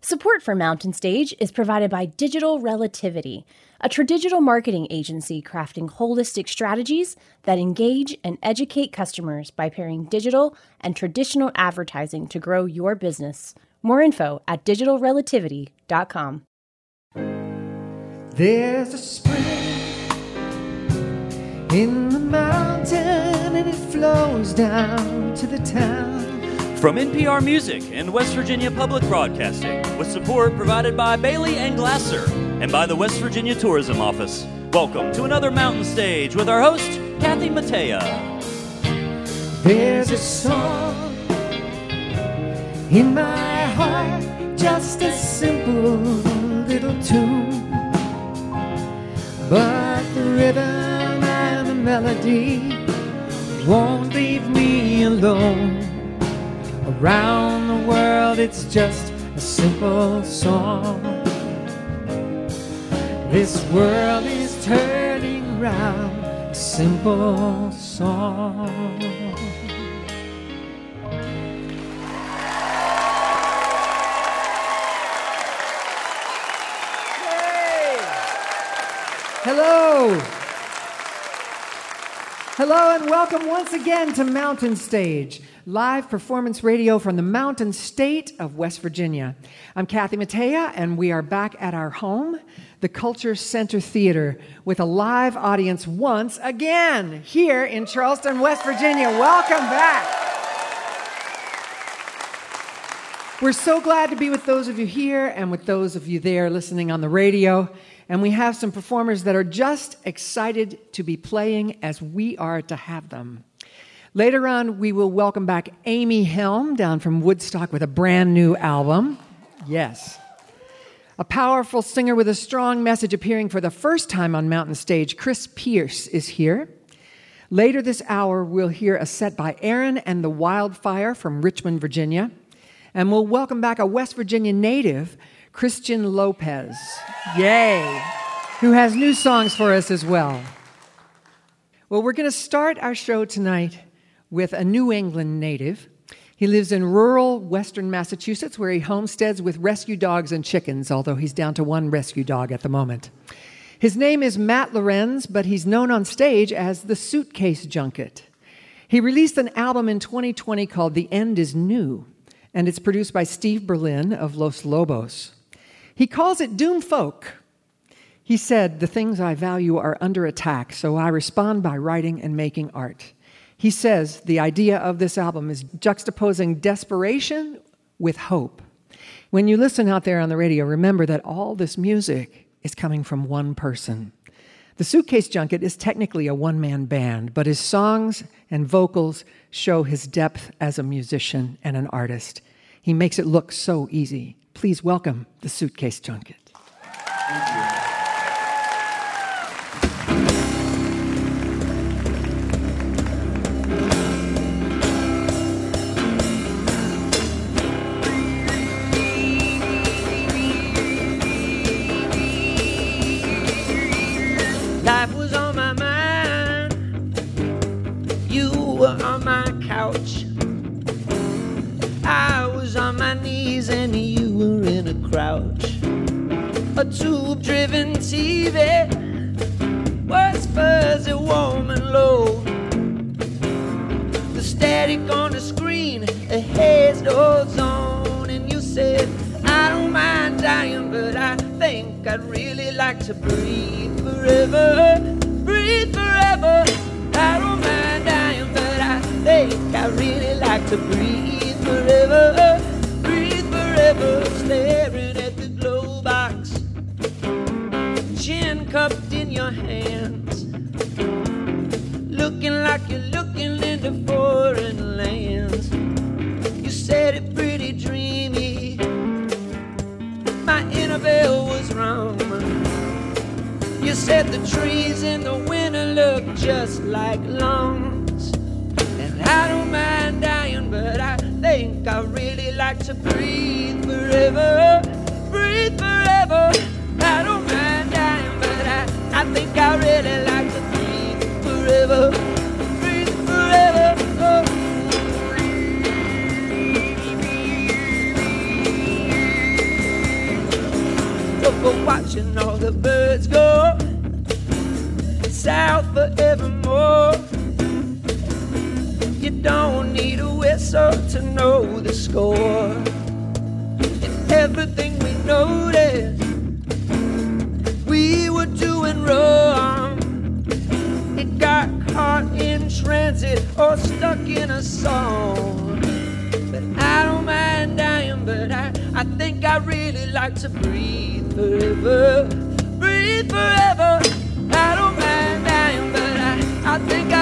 Support for Mountain Stage is provided by Digital Relativity, a tradigital marketing agency crafting holistic strategies that engage and educate customers by pairing digital and traditional advertising to grow your business. More info at digitalrelativity.com. There's a spring in the mountain and it flows down to the town. From NPR Music and West Virginia Public Broadcasting, with support provided by Bailey and Glasser and by the West Virginia Tourism Office. Welcome to another Mountain Stage with our host, Kathy Mattea. There's a song in my heart, just a simple little tune. But the rhythm and the melody won't leave me alone. Around the world, it's just a simple song. This world is turning round, a simple song. Hello. Hello and welcome once again to Mountain Stage, live performance radio from the mountain state of West Virginia. I'm Kathy Mattea, and we are back at our home, the Culture Center Theater, with a live audience once again here in Charleston, West Virginia. Welcome back. We're so glad to be with those of you here and with those of you there listening on the radio. And we have some performers that are just excited to be playing as we are to have them. Later on, we will welcome back Amy Helm down from Woodstock with a brand new album. Yes. A powerful singer with a strong message appearing for the first time on Mountain Stage, Chris Pierce is here. Later this hour, we'll hear a set by Erin and the Wildfire from Richmond, Virginia. And we'll welcome back a West Virginia native Christian Lopez. Yay! Who has new songs for us as well. Well, we're going to start our show tonight with a New England native. He lives in rural western Massachusetts where he homesteads with rescue dogs and chickens, although he's down to one rescue dog at the moment. His name is Matt Lorenz, but he's known on stage as the Suitcase Junket. He released an album in 2020 called The End is New, and it's produced by Steve Berlin of Los Lobos. He calls it doom folk. He said, The things I value are under attack, so I respond by writing and making art. He says the idea of this album is juxtaposing desperation with hope. When you listen out there on the radio, remember that all this music is coming from one person. The Suitcase Junket is technically a one man band, but his songs and vocals show his depth as a musician and an artist. He makes it look so easy. Please welcome the Suitcase Junket. Life was on my mind. You were on my couch. I was on my knees and you were in a crouch. A tube driven TV was fuzzy, warm, and low. The static on the screen, the haze ozone, and you said, I don't mind dying, but I think I'd really like to breathe forever. Breathe forever. I don't mind dying, but I think I really like to breathe forever. Breathe forever. Staring at the glow box, chin cupped in your hands, looking like you're looking into foreign lands. said the trees in the winter look just like lungs. And I don't mind dying, but I think I really like to breathe forever. Breathe forever. I don't mind dying, but I, I think I really like to breathe forever. Breathe forever. Oh. For watching all the birds go forevermore. You don't need a whistle to know the score. And everything we noticed, we were doing wrong. It got caught in transit or stuck in a song. But I don't mind dying, but I, I think I really like to breathe forever. Breathe forever.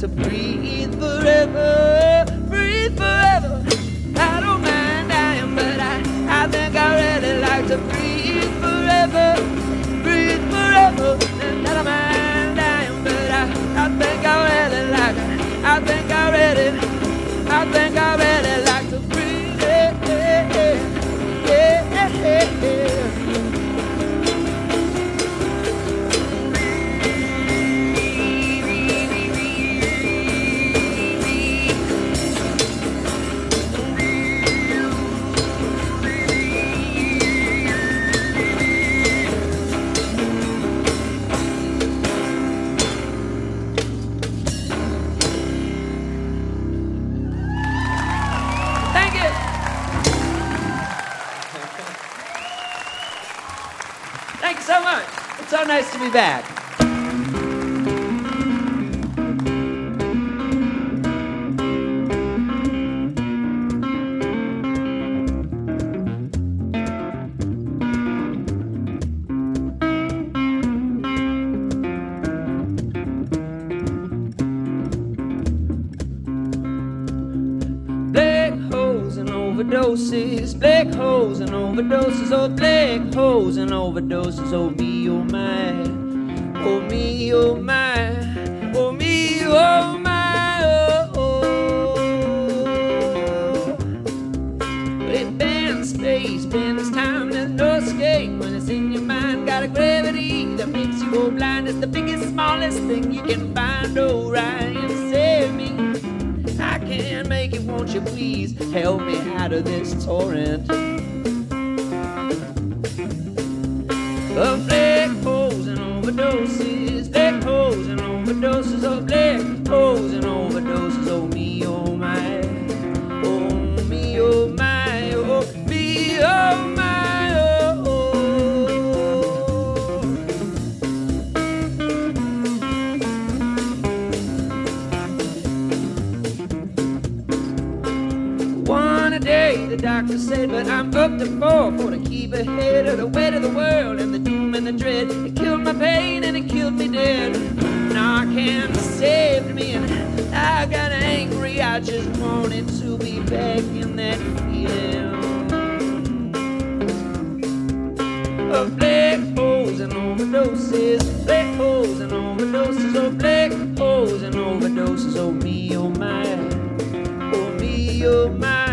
to breathe forever, breathe forever. back. overdoses, black holes and overdoses, oh black holes and overdoses, oh me. just wanted to be back in that field of black holes and overdoses, black holes and overdoses, oh black holes and overdoses, oh me, oh my, oh me, oh my.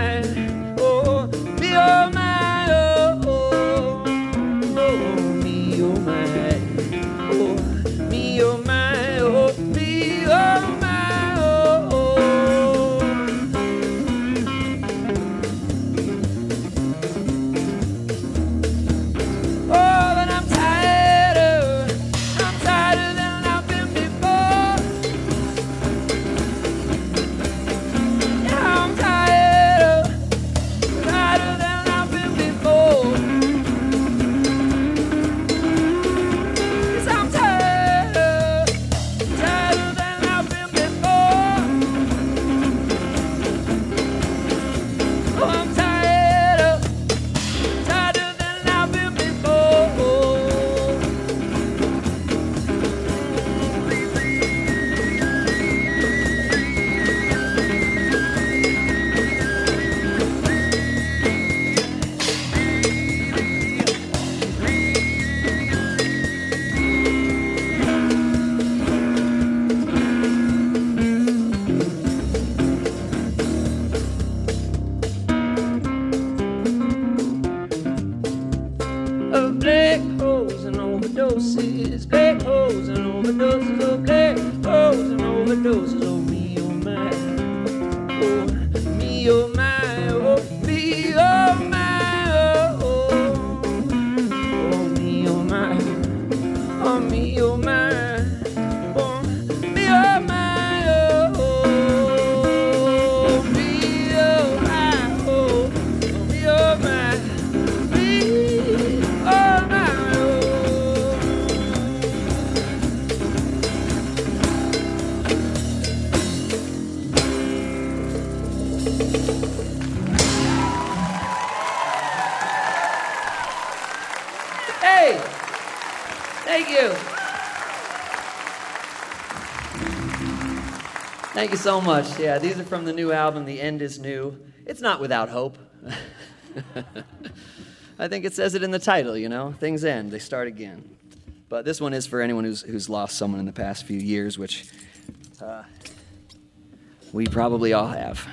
Thank you so much. Yeah, these are from the new album, The End is New. It's not without hope. I think it says it in the title, you know? Things end, they start again. But this one is for anyone who's, who's lost someone in the past few years, which uh, we probably all have.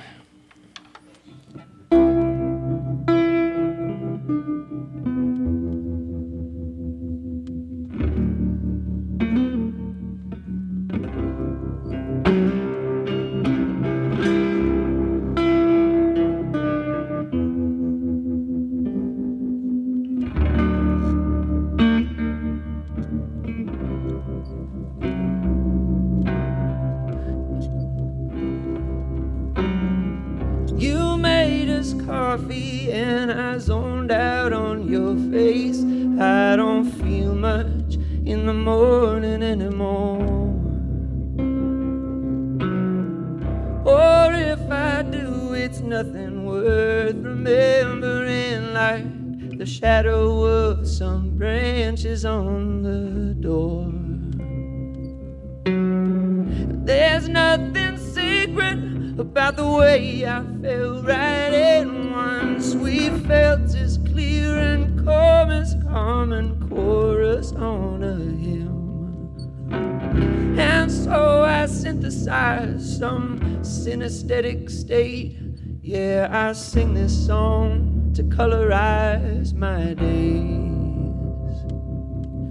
eyes.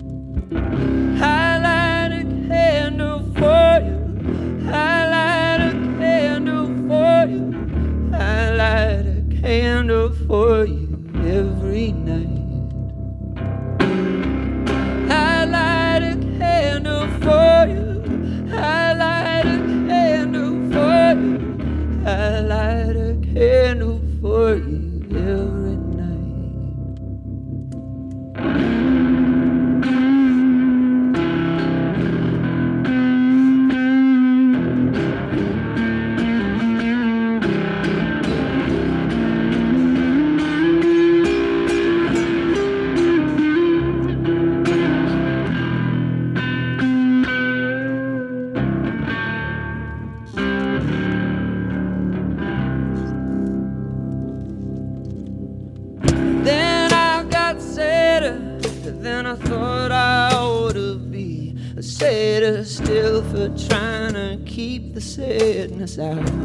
sound.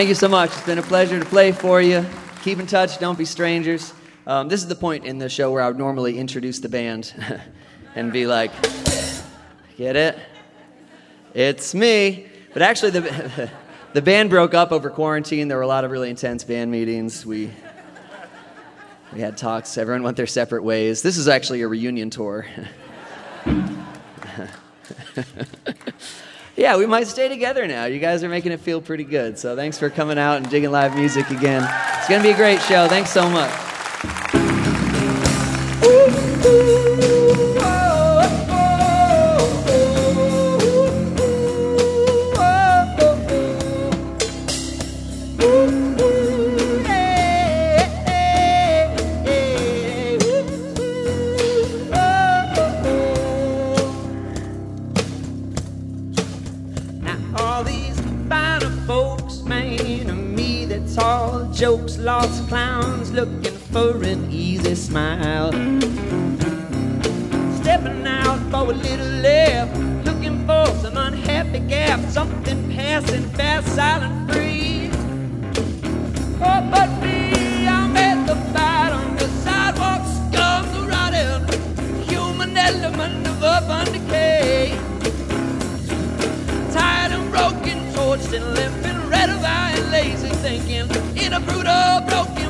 Thank you so much. It's been a pleasure to play for you. Keep in touch, don't be strangers. Um, this is the point in the show where I would normally introduce the band and be like, get it? It's me. But actually, the, the band broke up over quarantine. There were a lot of really intense band meetings. We, we had talks. Everyone went their separate ways. This is actually a reunion tour. yeah, we might stay together now. You guys are making it feel pretty good. So thanks for coming out and digging live music again. It's going to be a great show. Thanks so much. Clowns looking for an easy smile. Stepping out for a little laugh, looking for some unhappy gap, something passing fast, silent, free. Oh, but me, I'm at the bottom, the sidewalk scums rotting, human element of urban decay tired and broken, torched and limping, red of eye and lazy thinking in a brutal, broken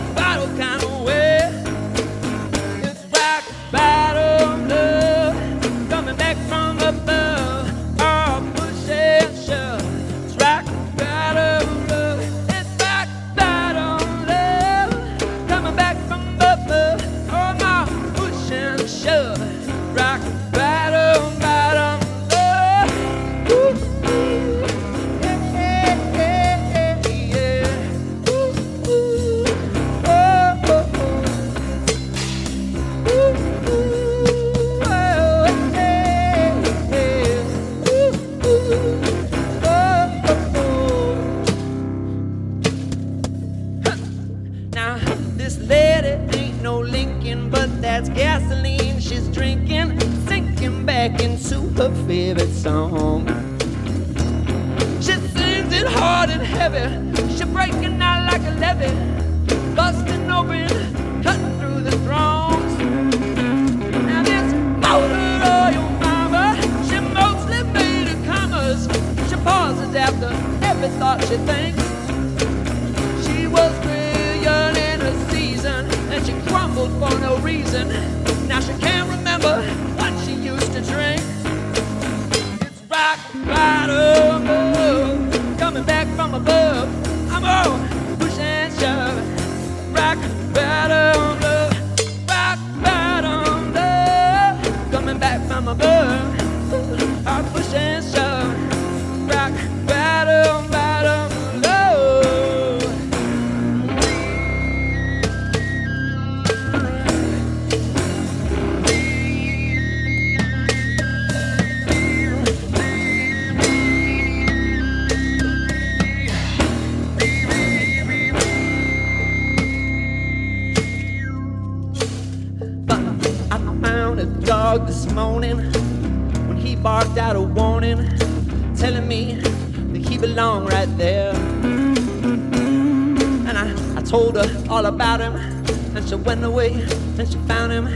away, and she found him,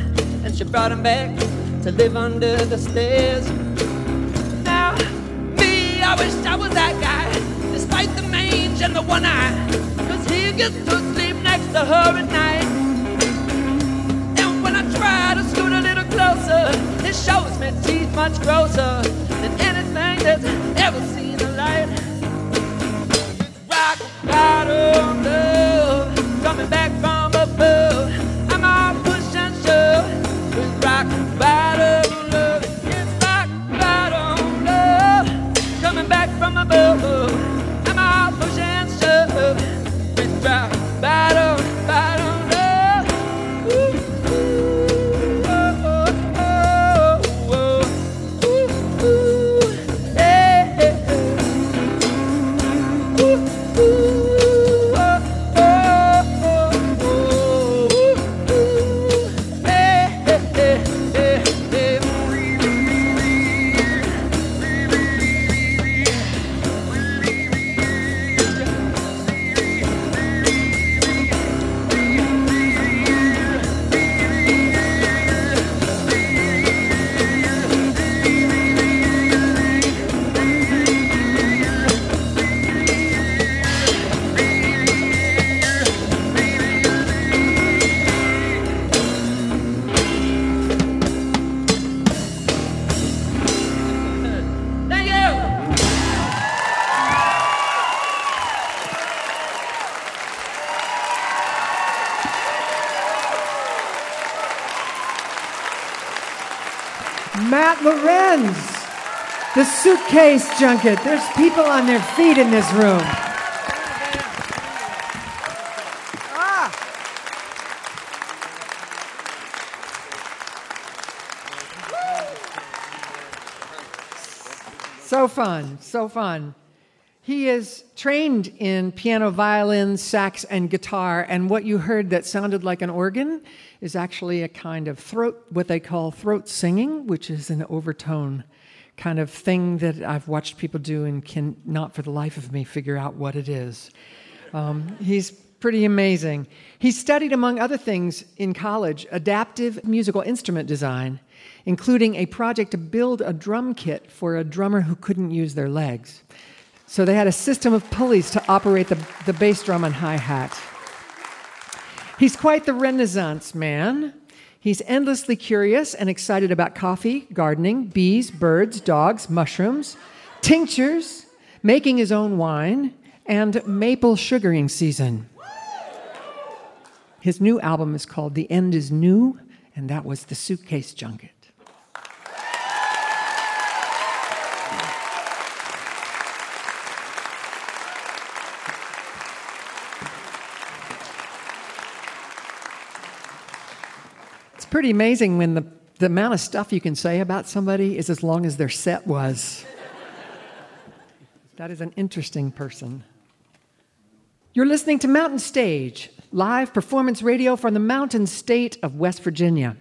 and she brought him back to live under the stairs. Now, me, I wish I was that guy, despite the mange and the one eye, cause he gets to sleep next to her at night. And when I try to scoot a little closer, it shows me teeth much grosser Matt Lorenz, the suitcase junket. There's people on their feet in this room. Ah. So fun, so fun. He is trained in piano, violin, sax, and guitar, and what you heard that sounded like an organ is actually a kind of throat, what they call throat singing, which is an overtone kind of thing that I've watched people do and can not for the life of me figure out what it is. Um, he's pretty amazing. He studied, among other things, in college, adaptive musical instrument design, including a project to build a drum kit for a drummer who couldn't use their legs. So they had a system of pulleys to operate the, the bass drum and hi hat. He's quite the Renaissance man. He's endlessly curious and excited about coffee, gardening, bees, birds, dogs, mushrooms, tinctures, making his own wine, and maple sugaring season. His new album is called The End is New, and that was The Suitcase Junket. Pretty amazing when the, the amount of stuff you can say about somebody is as long as their set was. that is an interesting person. You're listening to Mountain Stage, live performance radio from the mountain state of West Virginia.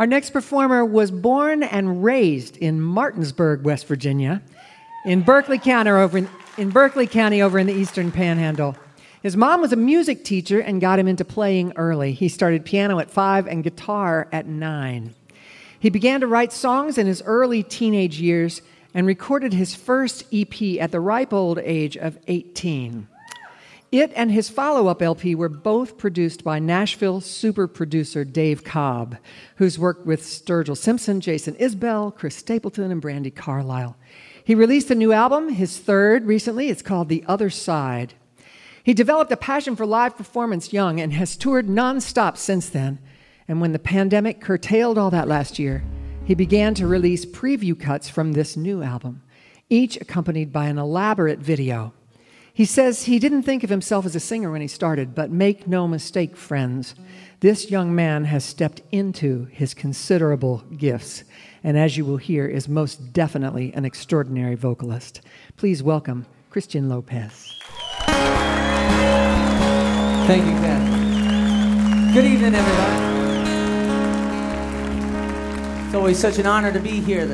Our next performer was born and raised in Martinsburg, West Virginia, in Berkeley County over in, in Berkeley County over in the Eastern Panhandle. His mom was a music teacher and got him into playing early. He started piano at five and guitar at nine. He began to write songs in his early teenage years and recorded his first EP at the ripe old age of 18. It and his follow up LP were both produced by Nashville super producer Dave Cobb, who's worked with Sturgill Simpson, Jason Isbell, Chris Stapleton, and Brandi Carlile. He released a new album, his third recently. It's called The Other Side. He developed a passion for live performance young and has toured nonstop since then. And when the pandemic curtailed all that last year, he began to release preview cuts from this new album, each accompanied by an elaborate video. He says he didn't think of himself as a singer when he started, but make no mistake, friends, this young man has stepped into his considerable gifts, and as you will hear, is most definitely an extraordinary vocalist. Please welcome Christian Lopez. Thank you, Ken. Good evening, everybody. It's always such an honor to be here.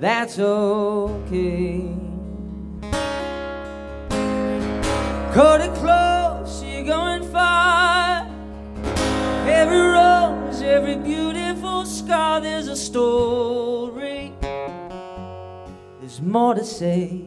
That's okay. Cut it close, you're going far. Every rose, every beautiful scar, there's a story. There's more to say.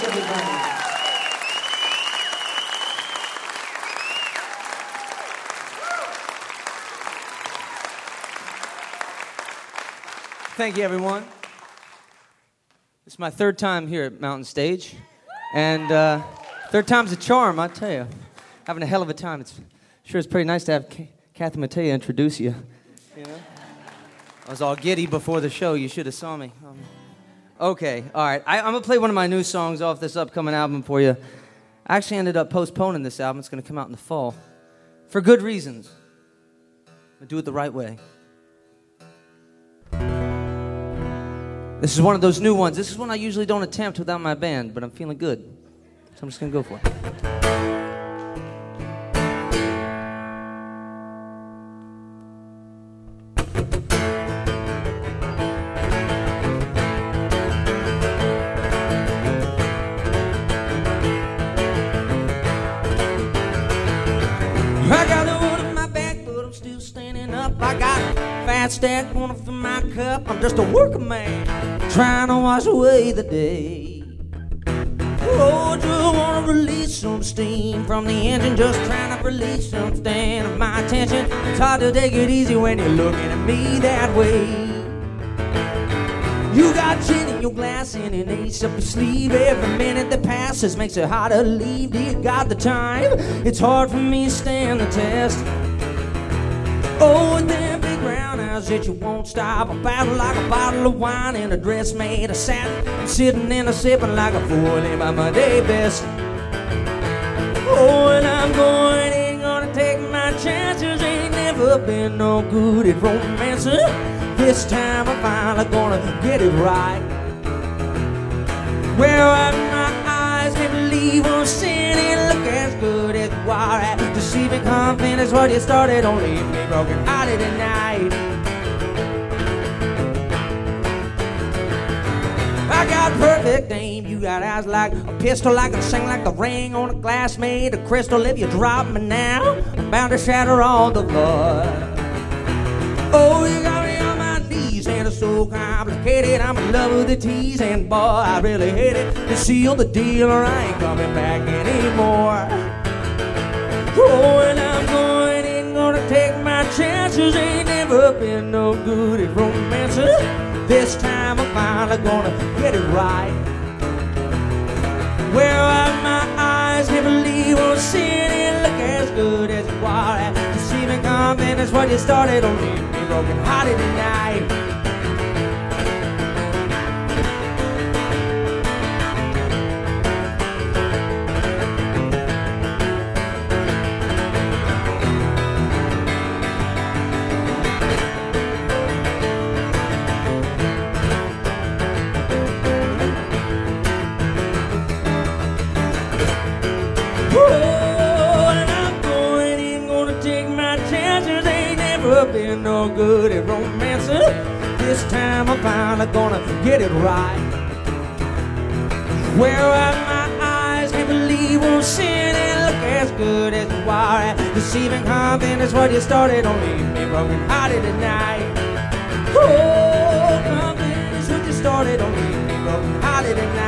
Everybody. Thank you, everyone. It's my third time here at Mountain Stage, and uh, third time's a charm, I tell you. Having a hell of a time. It's sure it's pretty nice to have K- Kathy Mattea introduce you. You know, I was all giddy before the show. You should have saw me. Um, okay, all right. I, I'm gonna play one of my new songs off this upcoming album for you. I actually ended up postponing this album. It's gonna come out in the fall, for good reasons. I'm do it the right way. This is one of those new ones. This is one I usually don't attempt without my band, but I'm feeling good. So I'm just gonna go for it. I'm just a working man, trying to wash away the day. Oh, just wanna release some steam from the engine, just trying to release something of my attention. It's hard to take it easy when you're looking at me that way. You got gin in your glass and an ace up your sleeve. Every minute that passes makes it harder to leave. Do you got the time? It's hard for me to stand the test. Oh, and them that you won't stop. A battle like a bottle of wine in a dress made of satin. I'm sitting in a sipping like a fool in my Monday best. Oh, and I'm going, ain't gonna take my chances. Ain't never been no good at romancing. This time I'm finally gonna get it right. Well, I, my eyes never leave on sin and look as good as are at deceiving confidence. What you started, leave me broken hearted tonight. I got perfect aim. You got eyes like a pistol. I can sing like the ring on a glass made of crystal. If you drop me now, I'm bound to shatter all the blood. Oh, you got me on my knees, and it's so complicated. I'm in love with the tease, and boy, I really hate it. To seal the deal, or I ain't coming back anymore. Oh, and I'm going, ain't gonna take my chances. Ain't never been no good at romances. This time I'm finally gonna get it right. Where are my eyes never leave on and look as good as you are at deceiving confidence. What you started on me broken hearted tonight. Never been no good at romancing. This time I'm finally gonna get it right. Where are my eyes Can't believe won't sin and look as good as you are at deceiving confidence. What you started on leave me broken hearted tonight. Oh, confidence what you started on leave me broken hearted tonight.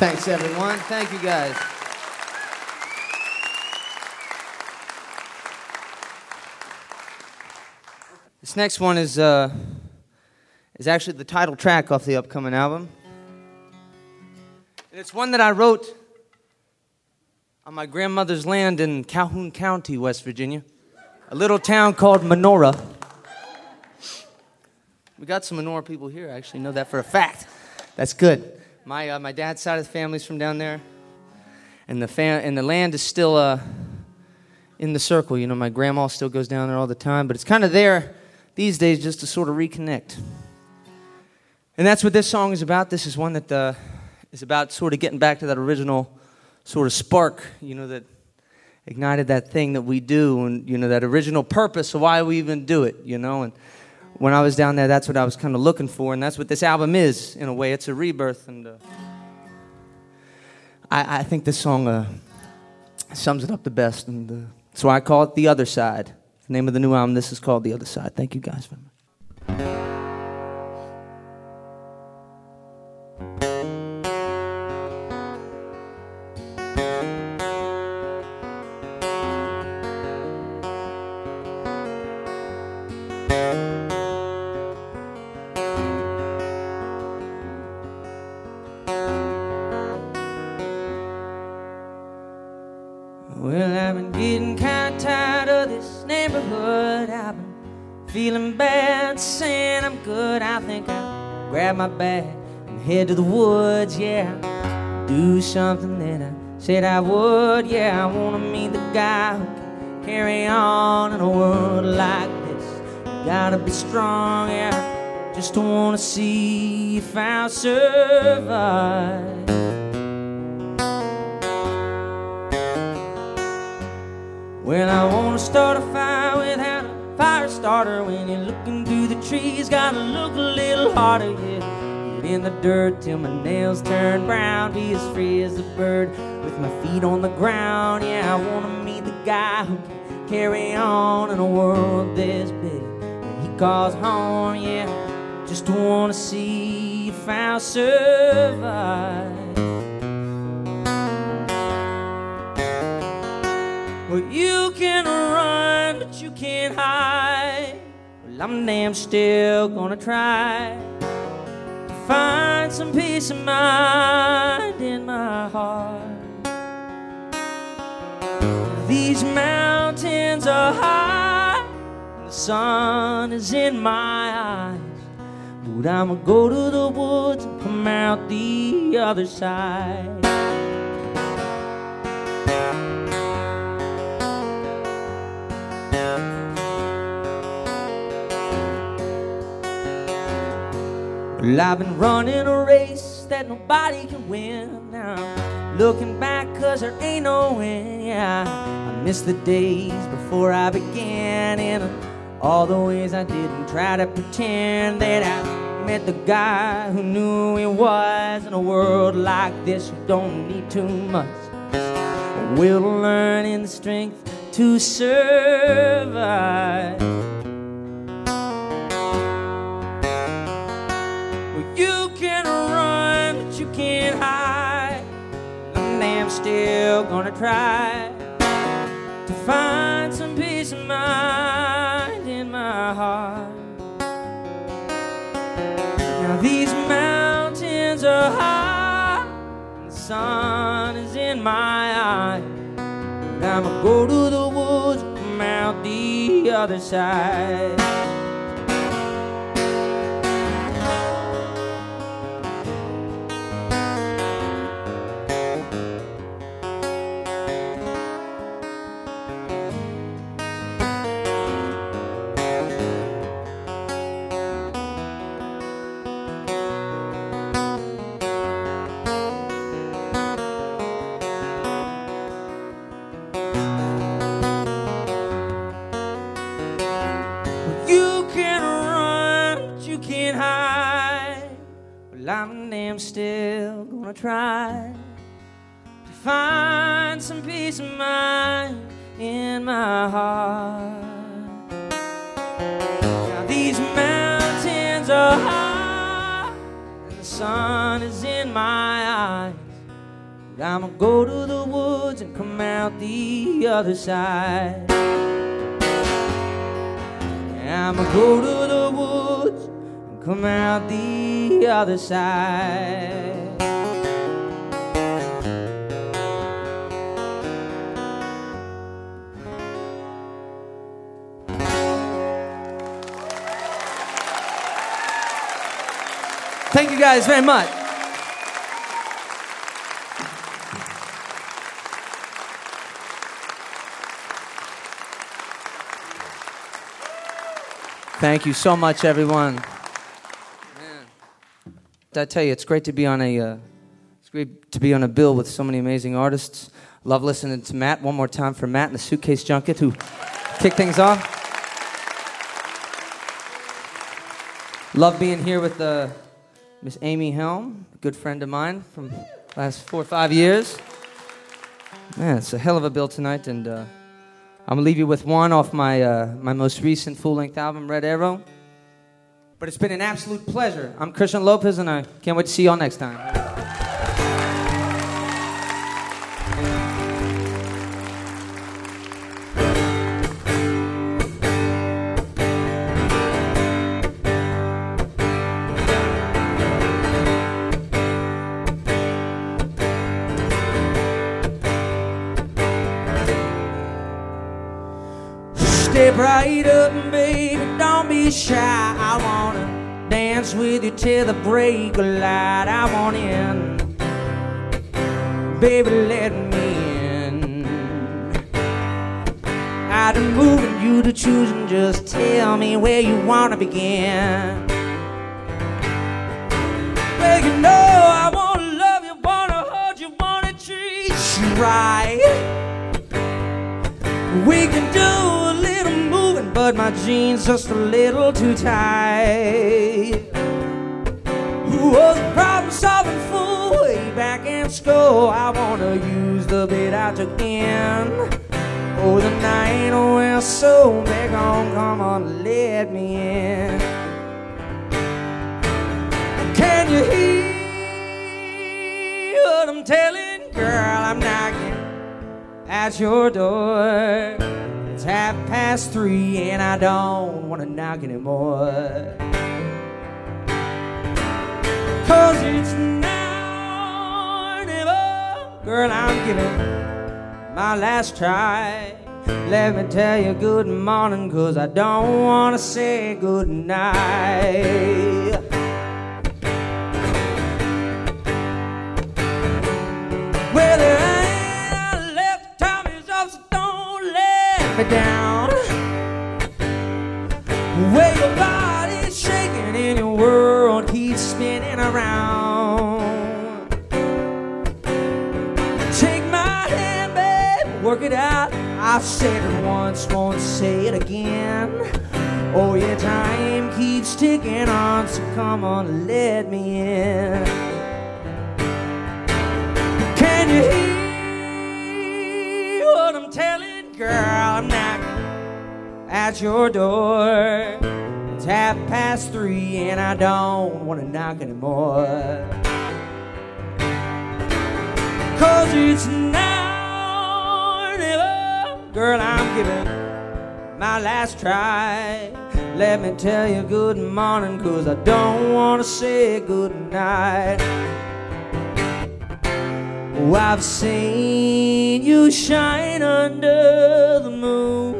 Thanks, everyone. Thank you, guys. This next one is uh, is actually the title track off the upcoming album, and it's one that I wrote on my grandmother's land in Calhoun County, West Virginia, a little town called Minnora. We got some Minnora people here. I actually know that for a fact. That's good. My, uh, my dad's side of the family's from down there, and the, fam- and the land is still uh, in the circle. You know, my grandma still goes down there all the time, but it's kind of there these days just to sort of reconnect. And that's what this song is about. This is one that uh, is about sort of getting back to that original sort of spark, you know, that ignited that thing that we do, and you know, that original purpose of why we even do it, you know, and when I was down there, that's what I was kind of looking for, and that's what this album is in a way. It's a rebirth, and uh, I, I think this song uh, sums it up the best, and uh, so I call it "The Other Side." The name of the new album. This is called "The Other Side." Thank you guys. Said I would. Yeah, I want to meet the guy who can carry on in a world like this. Gotta be strong, yeah. Just want to see if I'll survive. Well, I wanna start a fire without a fire starter. When you're looking through the trees, gotta look a little harder, yeah. Get in the dirt till my nails turn brown. Be as free as a bird with my feet on the ground. Yeah, I want to meet the guy who can carry on in a world this big he calls home. Yeah, just want to see if I'll survive. Well, you can run, but you can't hide. Well, I'm damn still gonna try to find some peace of mind in my heart. These mountains are high, and the sun is in my eyes. But I'ma go to the woods and come out the other side. Well, I've been running a race that nobody can win. Now looking back, cause there ain't no end. Yeah, miss the days before I began, and all the ways I didn't try to pretend that I met the guy who knew he was. In a world like this, you don't need too much. we'll learn in the strength to survive. Well, you can run, but you can't hide. And I'm still gonna try find some peace of mind in my heart. Now these mountains are high, and the sun is in my eyes. And I'ma go to the woods, come out the other side. I'm damn still gonna try to find some peace of mind in my heart. Now these mountains are high, and the sun is in my eyes. But I'ma go to the woods and come out the other side. I'ma go to the woods and come out the other side. Thank you guys very much. Thank you so much, everyone. I tell you, it's great to be on a uh, it's great to be on a bill with so many amazing artists. Love listening to Matt. One more time for Matt and the Suitcase Junket, who kicked things off. Love being here with uh, Miss Amy Helm, a good friend of mine from last four or five years. Man, it's a hell of a bill tonight, and. Uh, I'm gonna leave you with one off my uh, my most recent full-length album, Red Arrow. But it's been an absolute pleasure. I'm Christian Lopez, and I can't wait to see y'all next time. Dance with you till the break of light. I want in, baby, let me in. I've been moving you to choose and just tell me where you wanna begin. Well, you know I wanna love you, wanna hold you, wanna treat you right. We can do a little moving, but my jeans just a little too tight. Was a problem solving fool way back in school? I wanna use the bit I took in. Oh, the night went so big on, come on, let me in. Can you hear what I'm telling, girl? I'm knocking at your door. It's half past three and I don't wanna knock anymore. Cause it's now or never. Girl, I'm giving my last try. Let me tell you good morning, cause I don't wanna say good night. Well, there ain't a left time is off, so don't let me down. The way around. Take my hand, babe, work it out. I've said it once, won't say it again. Oh, yeah, time keeps ticking on, so come on, let me in. Can you hear what I'm telling, girl? I'm knocking at your door. It's half past three, and I don't want to knock anymore. Cause it's now or never. Girl, I'm giving my last try. Let me tell you good morning, cause I don't want to say good night. Oh, I've seen you shine under the moon.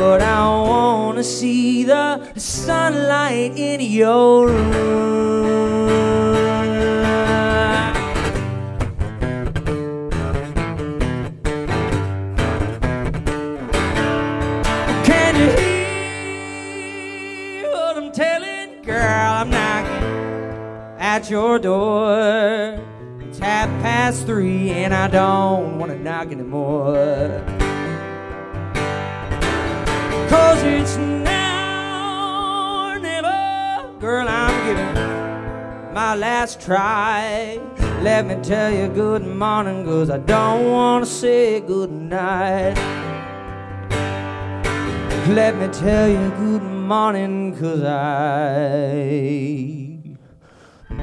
But I wanna see the sunlight in your room. Can you hear what I'm telling? Girl, I'm knocking at your door. It's half past three, and I don't want to knock anymore. Cause it's now or never. Girl, I'm giving my last try. Let me tell you good morning, cause I don't want to say good night. Let me tell you good morning, cause I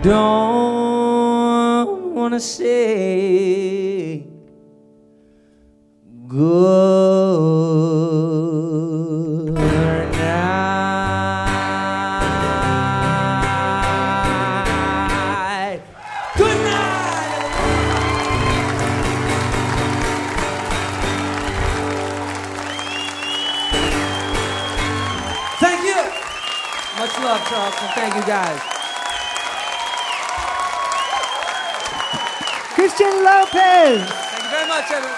don't want to say good Thank you, guys. Christian Lopez. Thank you very much, everyone.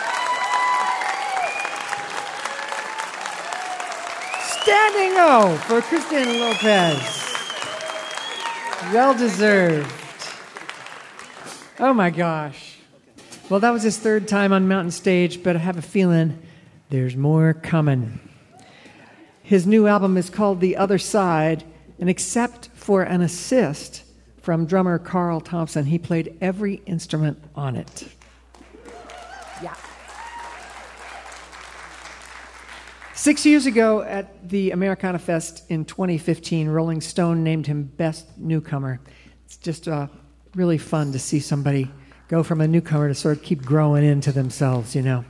Standing O for Christian Lopez. Well deserved. Oh my gosh. Well, that was his third time on Mountain Stage, but I have a feeling there's more coming. His new album is called The Other Side, and except for an assist from drummer Carl Thompson, he played every instrument on it. Yeah. Six years ago at the Americana Fest in 2015, Rolling Stone named him Best Newcomer. It's just uh, really fun to see somebody go from a newcomer to sort of keep growing into themselves, you know.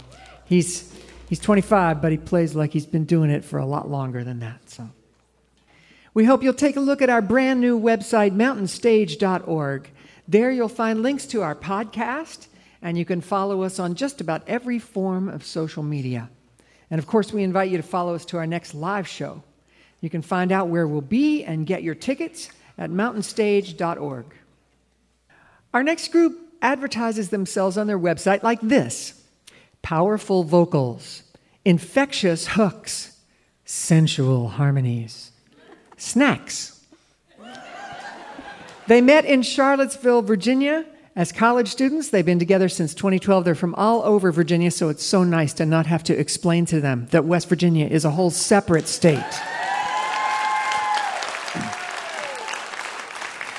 He's, he's 25, but he plays like he's been doing it for a lot longer than that, so. We hope you'll take a look at our brand new website, mountainstage.org. There you'll find links to our podcast, and you can follow us on just about every form of social media. And of course, we invite you to follow us to our next live show. You can find out where we'll be and get your tickets at mountainstage.org. Our next group advertises themselves on their website like this powerful vocals, infectious hooks, sensual harmonies, snacks. They met in Charlottesville, Virginia. As college students, they've been together since 2012. They're from all over Virginia, so it's so nice to not have to explain to them that West Virginia is a whole separate state.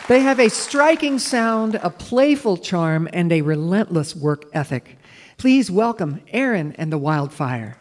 They have a striking sound, a playful charm, and a relentless work ethic. Please welcome Erin and the Wildfire.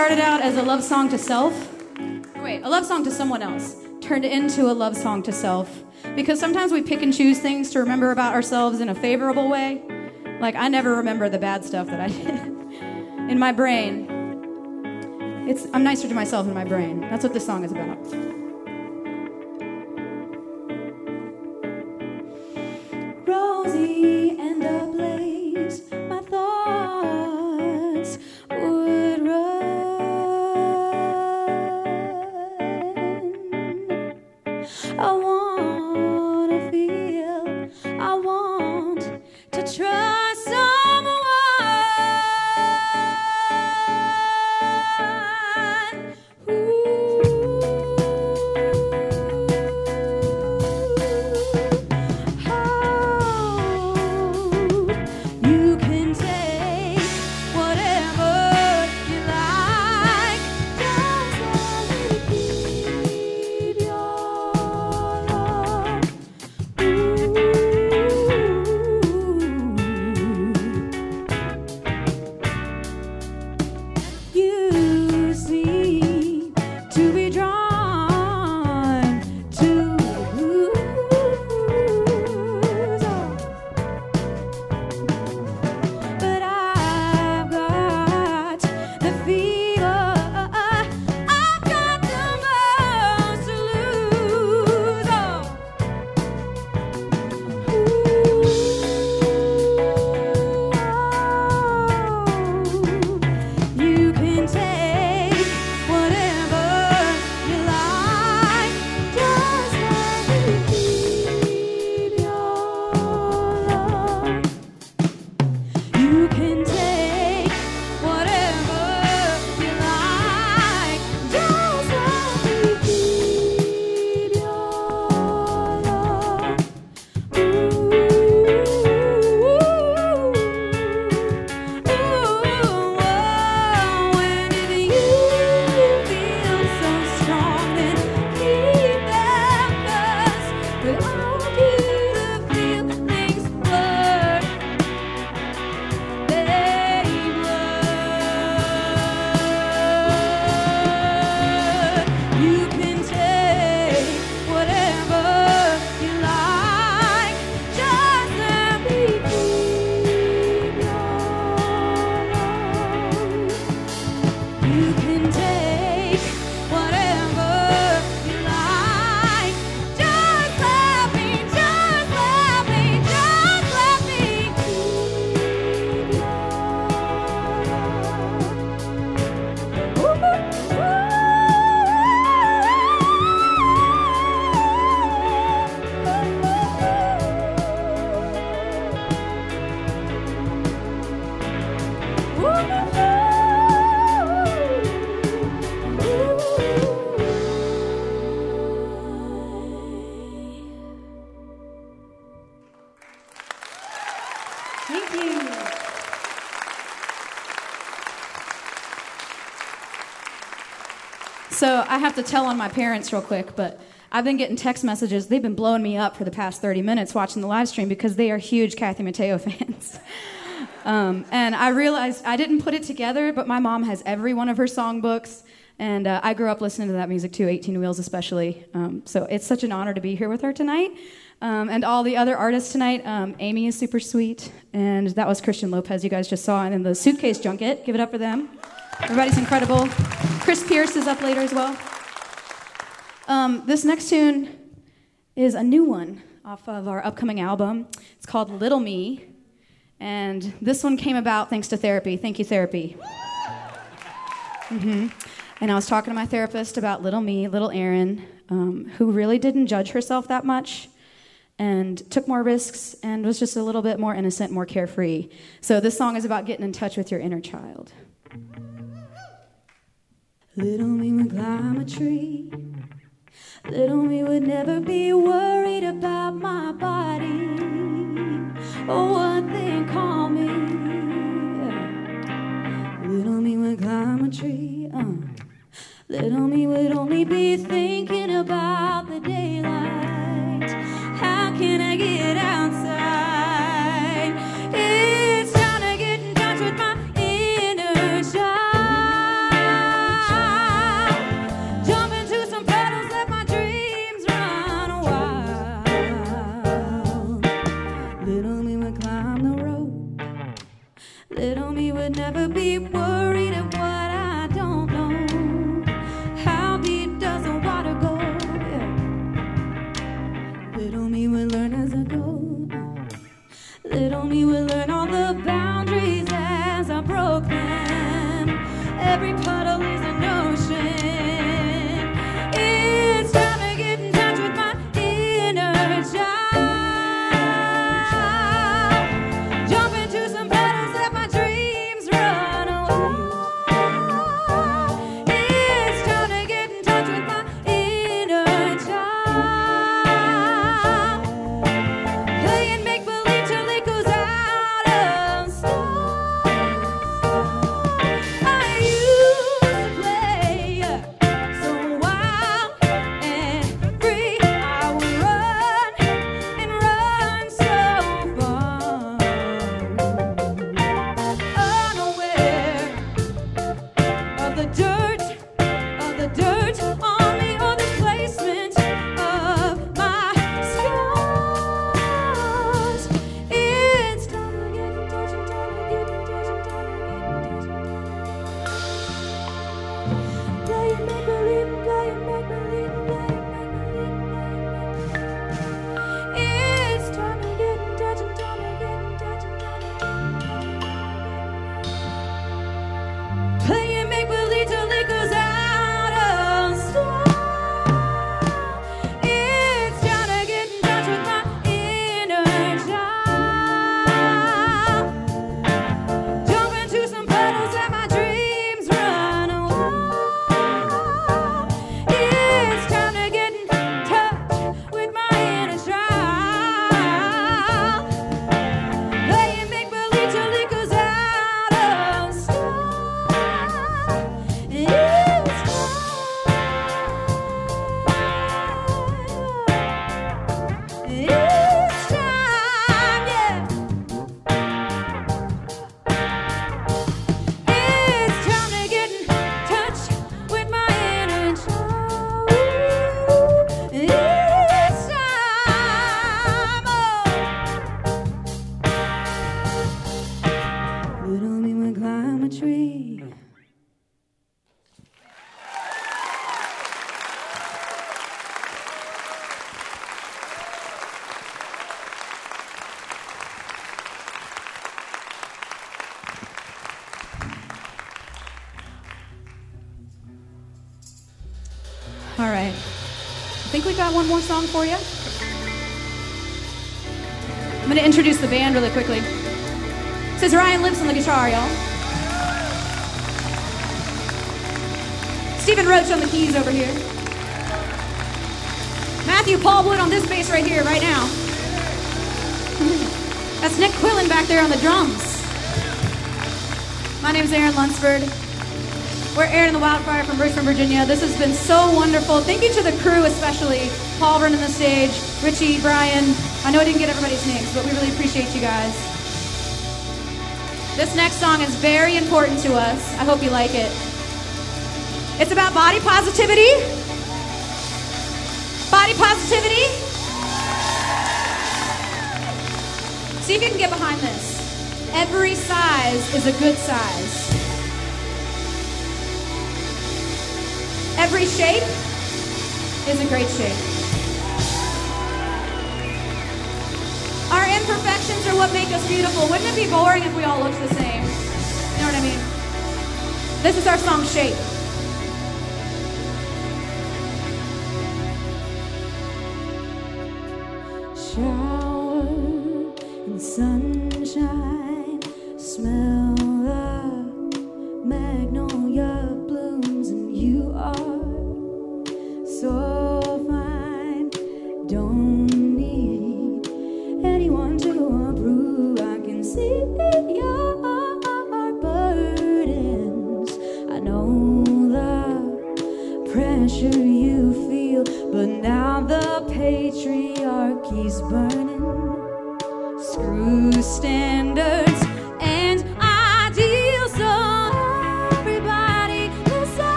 Started out as a love song to self. Oh, Wait, a love song to someone else turned into a love song to self. Because sometimes we pick and choose things to remember about ourselves in a favorable way. Like, I never remember the bad stuff that I did. in my brain, it's, I'm nicer to myself in my brain. That's what this song is about. So I have to tell on my parents real quick, but I've been getting text messages. They've been blowing me up for the past 30 minutes watching the live stream because they are huge Kathy Mattea fans. um, and I realized I didn't put it together, but my mom has every one of her songbooks. And uh, I grew up listening to that music too, 18 Wheels especially. Um, so it's such an honor to be here with her tonight. Um, and all the other artists tonight. Um, Amy is super sweet, and that was Christian Lopez you guys just saw. And then the Suitcase Junket, give it up for them. Everybody's incredible. Chris Pierce is up later as well. Um, this next tune is a new one off of our upcoming album. It's called Little Me, and this one came about thanks to therapy. Thank you, therapy. hmm And I was talking to my therapist about little me, little Erin, um, who really didn't judge herself that much and took more risks and was just a little bit more innocent, more carefree. So this song is about getting in touch with your inner child. Little me would climb a tree. Little me would never be worried about my body or what they call me. Little me would climb a tree. Uh. Little me would only be thinking about the daylight. How can I get outside? Be worried got one more song for you. I'm going to introduce the band really quickly. Says Ryan lives on the guitar, y'all. Stephen Roach on the keys over here. Matthew Paulwood on this bass right here, right now. That's Nick Quillen back there on the drums. My name is Erin Lunsford. We're Erin the Wildfire from Richmond, Virginia. This has been so wonderful. Thank you to the crew, especially Paul running the stage, Richie, Brian. I know I didn't get everybody's names, but we really appreciate you guys. This next song is very important to us. I hope you like it. It's about body positivity. Body positivity. See if you can get behind this. Every size is a good size. Every shape is a great shape. Our imperfections are what make us beautiful. Wouldn't it be boring if we all looked the same? You know what I mean? This is our song Shape.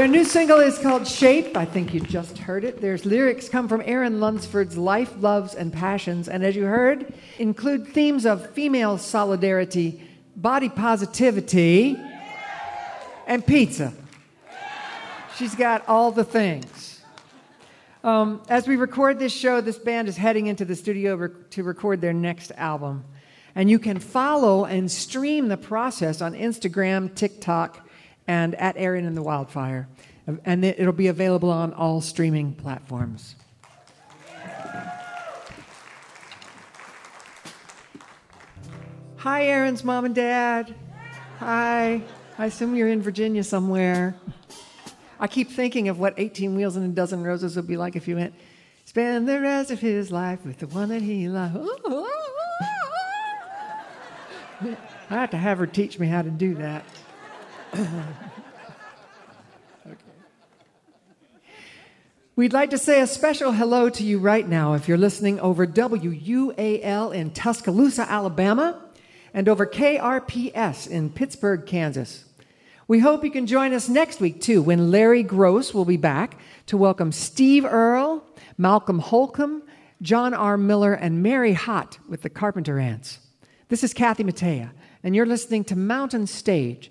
Their new single is called Shape. I think you just heard it. There's lyrics come from Erin Lunsford's life, loves, and passions, and as you heard, include themes of female solidarity, body positivity, and pizza. She's got all the things. Um, as we record this show, this band is heading into the studio rec- to record their next album. And you can follow and stream the process on Instagram, TikTok, and at Erin and the Wildfire. And it- it'll be available on all streaming platforms. Hi, Erin's mom and dad. Hi. I assume you're in Virginia somewhere. I keep thinking of what 18 Wheels and a Dozen Roses would be like if you went, spend the rest of his life with the one that he loves. I have to have her teach me how to do that. We'd like to say a special hello to you right now if you're listening over WUAL in Tuscaloosa, Alabama, and over KRPS in Pittsburg, Kansas. We hope you can join us next week, too, when Larry Groce will be back to welcome Steve Earle, Malcolm Holcombe, John R. Miller, and Mary Hott with the Carpenter Ants. This is Kathy Mattea, and you're listening to Mountain Stage,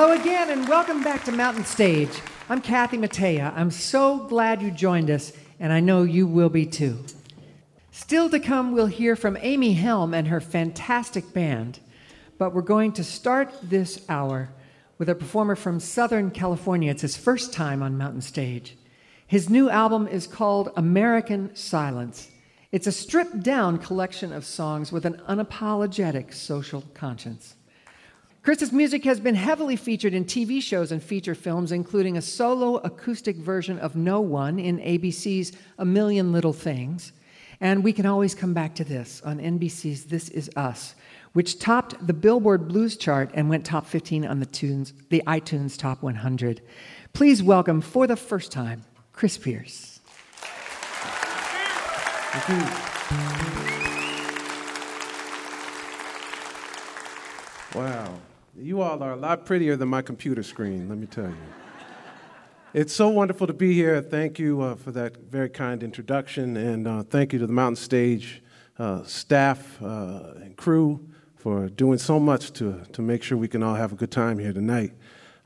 Hello again, and welcome back to Mountain Stage. I'm Kathy Mattea. I'm so glad you joined us, and I know you will be too. Still to come, we'll hear from Amy Helm and her fantastic band, but we're going to start this hour with a performer from Southern California. It's his first time on Mountain Stage. His new album is called American Silence. It's a stripped down collection of songs with an unapologetic social conscience. Chris's music has been heavily featured in TV shows and feature films, including a solo acoustic version of No One in ABC's A Million Little Things. And we can always come back to this on NBC's This Is Us, which topped the Billboard Blues chart and went top 15 on the, tunes, the iTunes Top 100. Please welcome, for the first time, Chris Pierce. Wow. You all are a lot prettier than my computer screen, let me tell you. It's so wonderful to be here. Thank you uh, for that very kind introduction, and uh, thank you to the Mountain Stage uh, staff uh, and crew for doing so much to, to make sure we can all have a good time here tonight.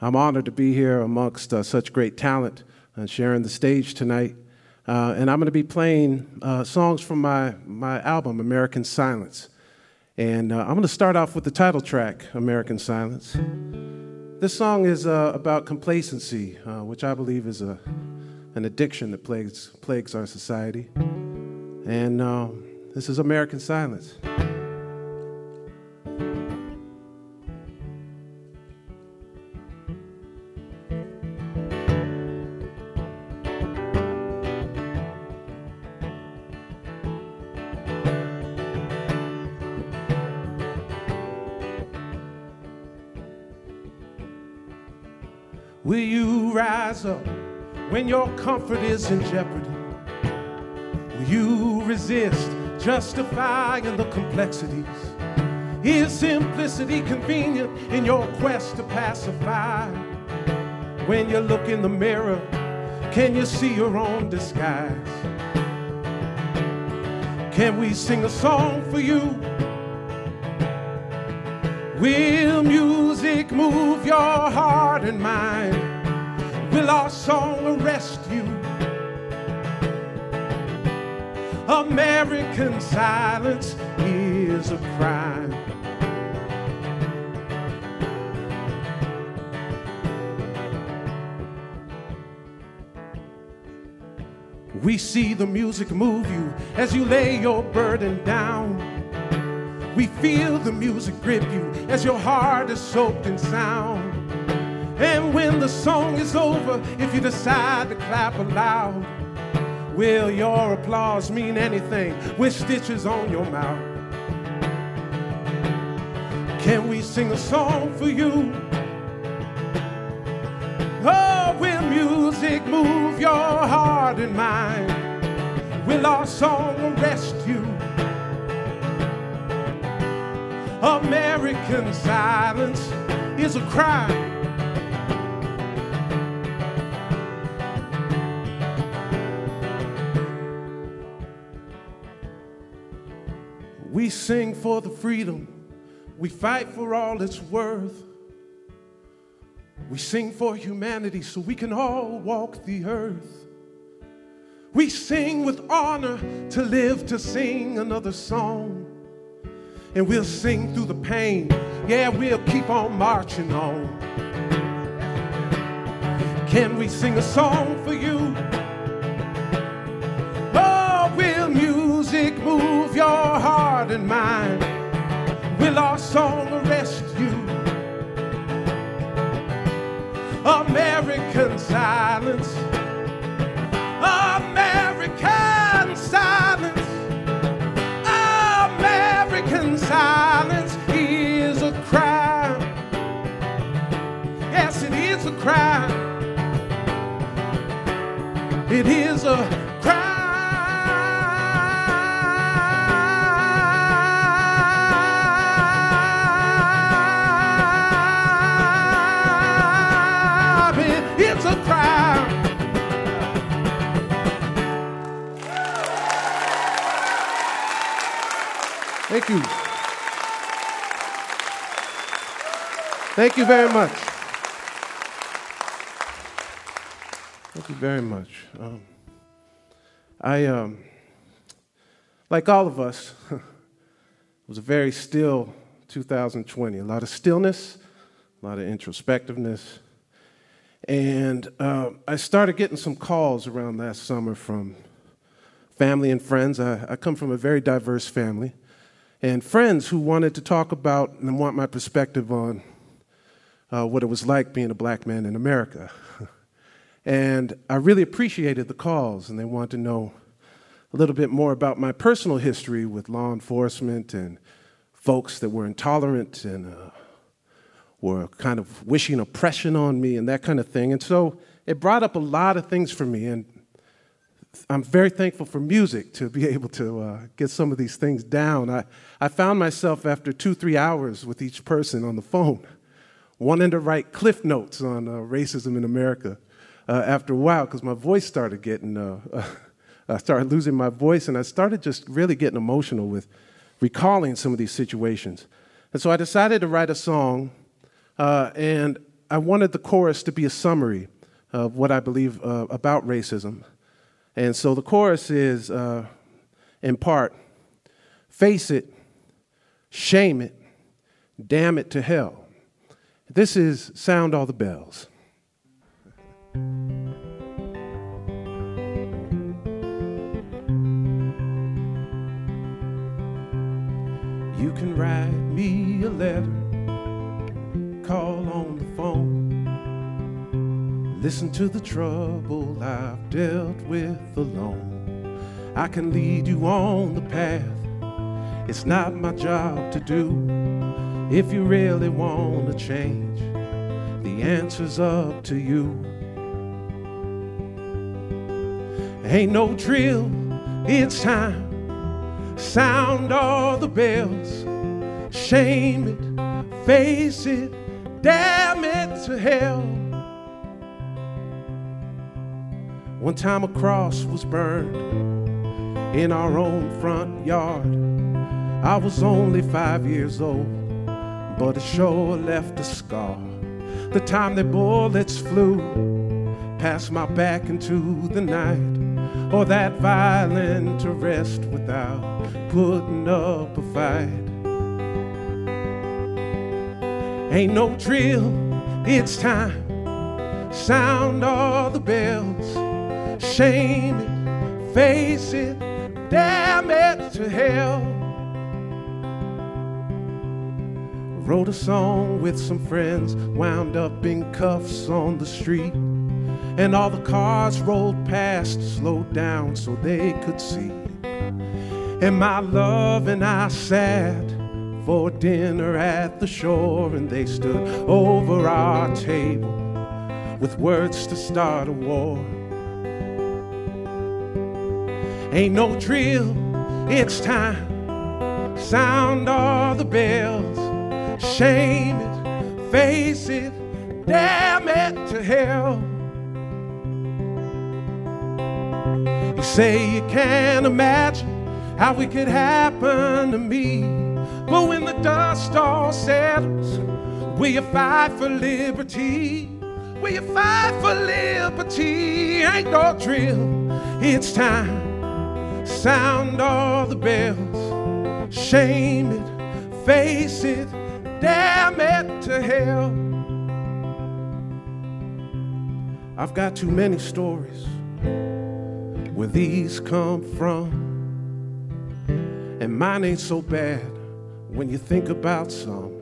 I'm honored to be here amongst uh, such great talent and sharing the stage tonight. Uh, and I'm going to be playing songs from my, my album, American Silence. And uh, I'm going to start off with the title track, American Silence. This song is uh, about complacency, uh, which I believe is a, an addiction that plagues, plagues our society. And uh, this is American Silence. Comfort is in jeopardy? Will you resist justifying the complexities? Is simplicity convenient in your quest to pacify? When you look in the mirror, can you see your own disguise? Can we sing a song for you? Will music move your heart and mind? Will our song arrest you? American silence is a crime. We see the music move you as you lay your burden down. We feel the music grip you as your heart is soaked in sound. And when the song is over, if you decide to clap aloud, will your applause mean anything with stitches on your mouth? Can we sing a song for you? Oh, will music move your heart and mind? Will our song arrest you? American silence is a crime. Sing for the freedom, we fight for all it's worth. We sing for humanity so we can all walk the earth. We sing with honor to live to sing another song. And we'll sing through the pain. Yeah, we'll keep on marching on. Can we sing a song for you? Oh, will music move your heart and mind? Will our song arrest you? American silence. American silence. American silence is a crime. Yes, it is a crime. It is a Thank you. Thank you very much. Thank you very much. Um, I, um, like all of us, was a very still 2020. A lot of stillness, a lot of introspectiveness. And uh, I started getting some calls around last summer from family and friends. I, I come from a very diverse family. And friends who wanted to talk about and want my perspective on uh, what it was like being a black man in America. and I really appreciated the calls, and they wanted to know a little bit more about my personal history with law enforcement and folks that were intolerant and uh, were kind of wishing oppression on me and that kind of thing. And so it brought up a lot of things for me. And I'm very thankful for music to be able to uh, get some of these things down. I, I found myself after two, three hours with each person on the phone, wanting to write cliff notes on uh, racism in America uh, after a while because my voice started getting, uh, I started losing my voice and I started just really getting emotional with recalling some of these situations. And so I decided to write a song uh, and I wanted the chorus to be a summary of what I believe uh, about racism. And so the chorus is, uh, in part, face it, shame it, damn it to hell. This is Sound All the Bells. You can write me a letter, call on the phone. Listen to the trouble I've dealt with alone. I can lead you on the path. It's not my job to do. If you really want to change, the answer's up to you. Ain't no drill, it's time. Sound all the bells. Shame it, face it, damn it to hell. One time a cross was burned in our own front yard. I was only five years old, but it sure left a scar. The time the bullets flew past my back into the night, or that violent arrest without putting up a fight. Ain't no drill, it's time. Sound all the bells, shame it, face it, damn it to hell. Wrote a song with some friends, wound up in cuffs on the street. And all the cars rolled past, slowed down so they could see. And my love and I sat for dinner at the shore, and they stood over our table with words to start a war. Ain't no drill, it's time. Sound all the bells, shame it, face it, damn it to hell. You say you can't imagine how it could happen to me. But when the dust all settles, will you fight for liberty? Will you fight for liberty? Ain't no drill, it's time. Sound all the bells, shame it, face it, damn it to hell. I've got too many stories where these come from. And mine ain't so bad when you think about some.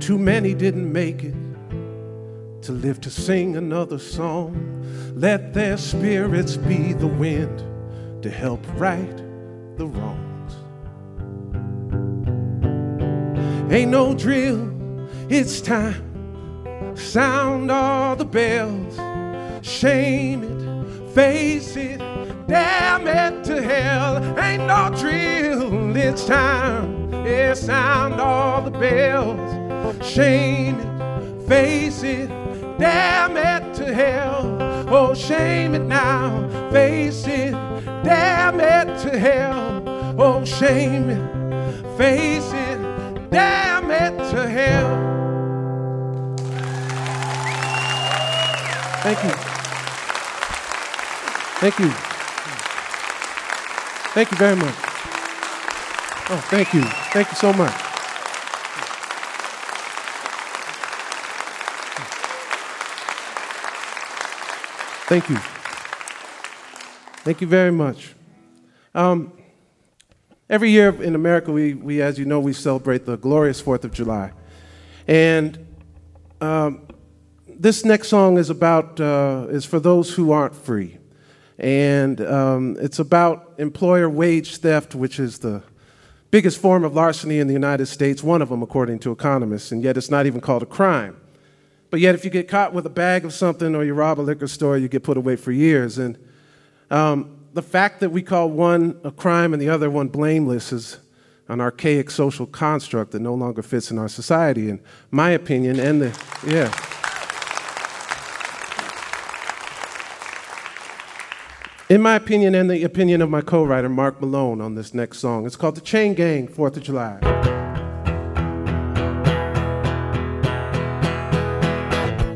Too many didn't make it to live to sing another song. Let their spirits be the wind to help right the wrongs. Ain't no drill, it's time. Sound all the bells, shame it, face it, damn it to hell. Ain't no drill, it's time. Yeah, sound all the bells, shame it, face it, damn it to hell. Oh, shame it now, face it, damn it to hell. Oh, shame it, face it, damn it to hell. Thank you. Thank you. Thank you very much. Oh, thank you. Thank you so much. Thank you. Thank you very much. Um, every year in America, we, we, as you know, we celebrate the glorious 4th of July. And um, this next song is about, uh, is for those who aren't free. And um, it's about employer wage theft, which is the biggest form of larceny in the United States, one of them, according to economists, and yet it's not even called a crime. But yet, if you get caught with a bag of something or you rob a liquor store, you get put away for years. And um, the fact that we call one a crime and the other one blameless is an archaic social construct that no longer fits in our society, in my opinion, and the, yeah. In my opinion, and the opinion of my co writer, Mark Malone, on this next song, it's called The Chain Gang, 4th of July.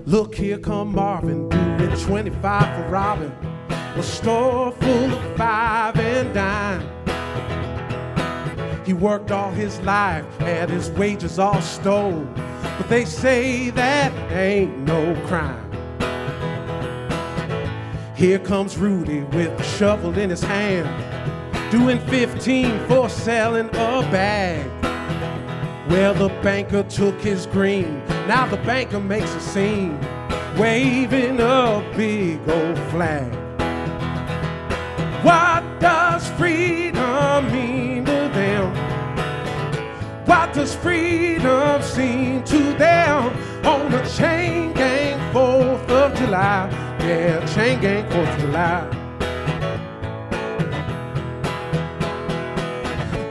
Look, here come Marvin, doing 25 for robbing a store full of five and dime. He worked all his life, had his wages all stole, but they say that ain't no crime. Here comes Rudy with a shovel in his hand, doing 15 for selling a bag. Well, the banker took his green. Now the banker makes a scene, waving a big old flag. What does freedom mean to them? What does freedom seem to them on the chain gang 4th of July? Yeah, chain gang 4th of July.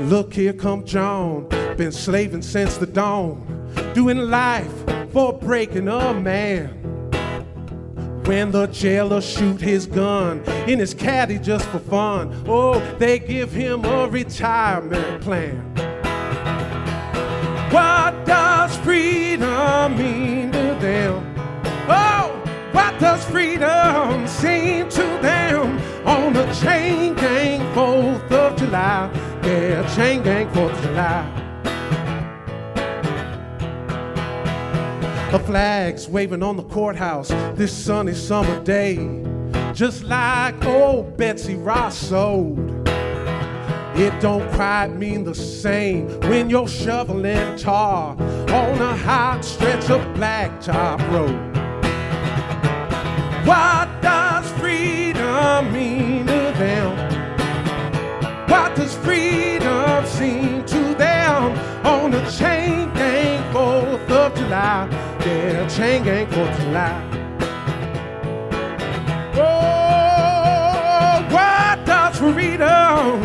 Look, here come John. Been slaving since the dawn, doing life for breaking a man. When the jailer shoot his gun in his caddy just for fun, oh, they give him a retirement plan. What does freedom mean to them? Oh, what does freedom seem to them on the chain gang 4th of July? Yeah, chain gang 4th of July. The flags waving on the courthouse this sunny summer day, just like old Betsy Ross sold. It don't quite mean the same when you're shoveling tar on a hot stretch of blacktop road. What does freedom mean to them? What does freedom seem to them on the chain gang 4th of July? Yeah, chain gang 4th of July. Oh, what does freedom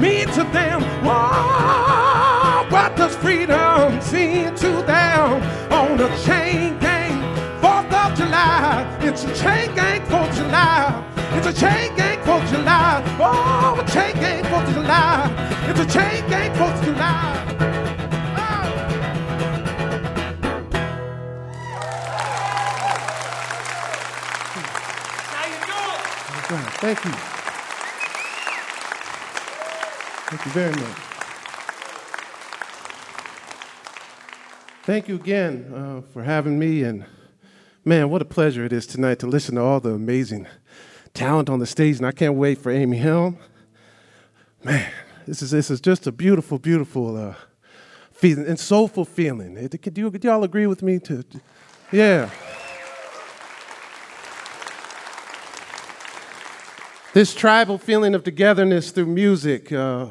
mean to them? Oh, what does freedom seem to them on the chain gang 4th of July? It's a chain gang for July. It's a chain gang for July. Oh, a chain gang 4th of July. It's a chain gang 4th of July. Thank you. Thank you very much. Thank you again uh, for having me. And man, what a pleasure it is tonight to listen to all the amazing talent on the stage. And I can't wait for Amy Helm. Man, this is, this is just a beautiful, beautiful uh, feeling and soulful feeling. Could you, y'all agree with me? To, yeah. This tribal feeling of togetherness through music uh,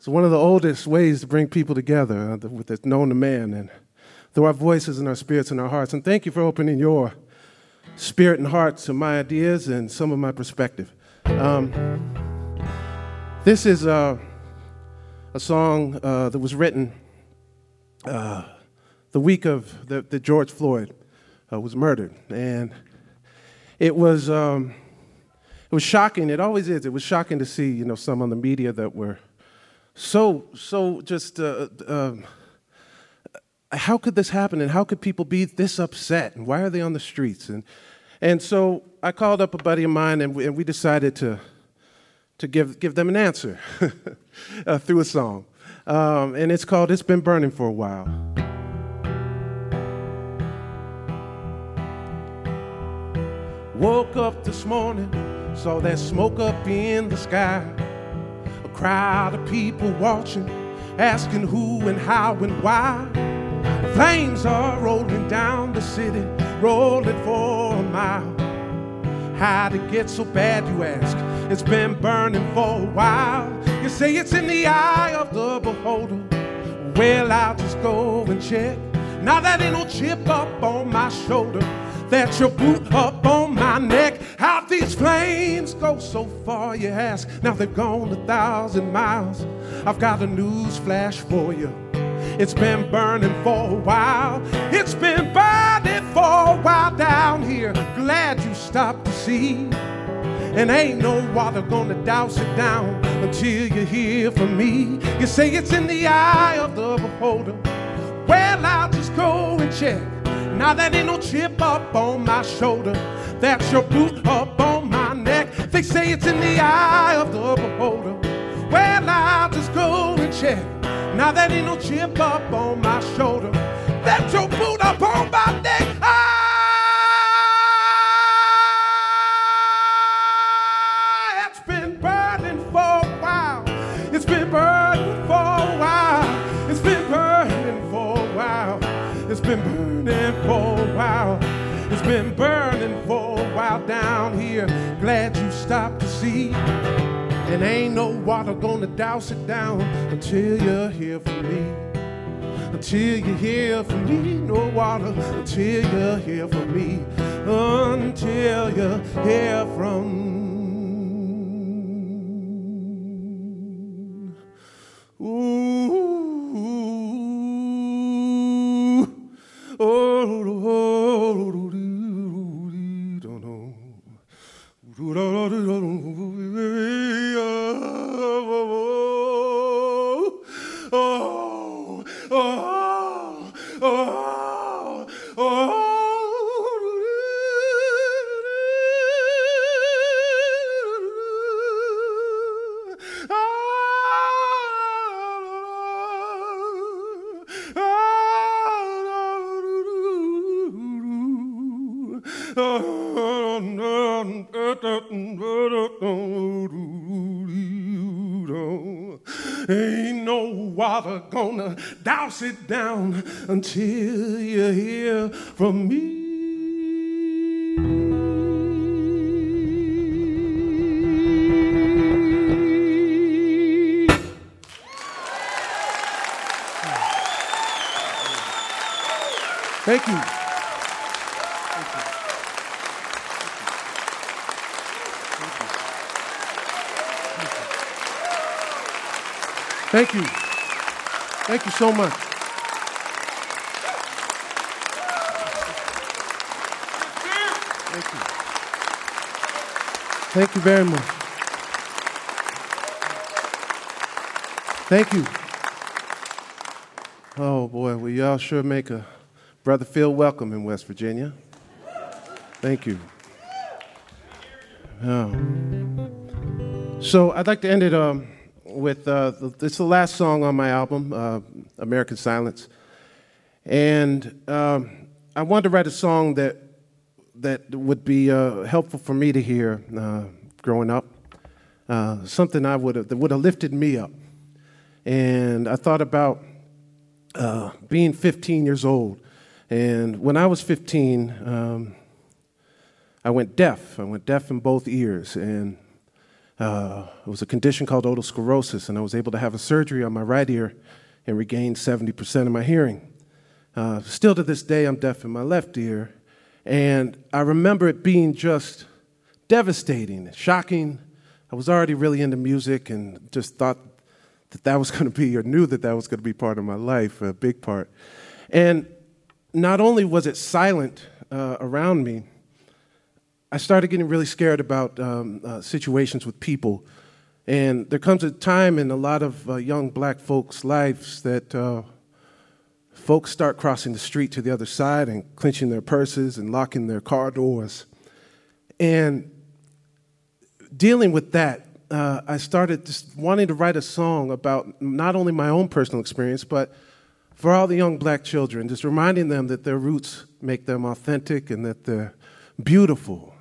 is one of the oldest ways to bring people together uh, that's known to man, and through our voices and our spirits and our hearts. And thank you for opening your spirit and heart to my ideas and some of my perspective. Um, this is uh, a song uh, that was written uh, the week of that George Floyd uh, was murdered, and it was. Um, it was shocking. It always is. It was shocking to see, you know, some on the media that were so, so just. Uh, um, how could this happen, and how could people be this upset, and why are they on the streets? And and so I called up a buddy of mine, and we, and we decided to to give give them an answer uh, through a song, um, and it's called "It's Been Burning for a While." Woke up this morning, saw that smoke up in the sky. A crowd of people watching, asking who and how and why. Flames are rolling down the city, rolling for a mile. How'd it get so bad, you ask? It's been burning for a while. You say it's in the eye of the beholder. Well, I'll just go and check. Now that ain't no chip up on my shoulder. That's your boot up on my neck. How'd these flames go so far, you ask? Now they've gone a thousand miles. I've got a news flash for you. It's been burning for a while. It's been burning for a while down here. Glad you stopped to see. And ain't no water gonna douse it down until you hear from me. You say it's in the eye of the beholder. Well, I'll just go and check. Now that ain't no chip up on my shoulder. That's your boot up on my neck. They say it's in the eye of the beholder. Well, I'll just go and check. Now that ain't no chip up on my shoulder. That's your boot up on my neck. Ah, been burning for a while down here. Glad you stopped to see. And ain't no water gonna douse it down until you hear from me. Until you hear from me, no water. Until you hear from me. Until you hear from Ooh, oh. Oh, oh, oh, Ain't no water gonna douse it down until you hear from me. Thank you. Thank you. Thank you so much. Thank you. Thank you very much. Thank you. Oh boy, well y'all sure make a brother feel welcome in West Virginia. Thank you. Oh. So I'd like to end it um, with uh, it's the last song on my album, uh, American Silence, and um, I wanted to write a song that that would be uh, helpful for me to hear uh, growing up, uh, something I would have that would have lifted me up, and I thought about uh, being 15 years old, and when I was 15. Um, I went deaf. I went deaf in both ears, and uh, it was a condition called otosclerosis, and I was able to have a surgery on my right ear and regain 70% of my hearing. Uh, still to this day, I'm deaf in my left ear, and I remember it being just devastating, shocking. I was already really into music and just thought that that was going to be, or knew that that was going to be part of my life, a big part. And not only was it silent uh, around me, I started getting really scared about um, uh, situations with people. And there comes a time in a lot of uh, young black folks' lives that uh, folks start crossing the street to the other side and clenching their purses and locking their car doors. And dealing with that, uh, I started just wanting to write a song about not only my own personal experience, but for all the young black children, just reminding them that their roots make them authentic and that they're beautiful.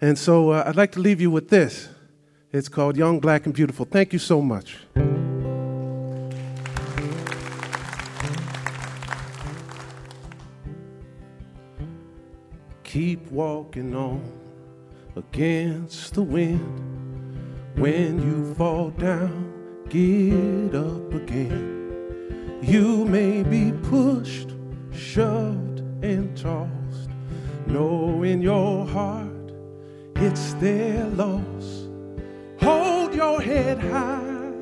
And so uh, I'd like to leave you with this. It's called Young, Black, and Beautiful. Thank you so much. Keep walking on against the wind. When you fall down, get up again. You may be pushed, shoved, and tossed. Know in your heart it's their loss. Hold your head high,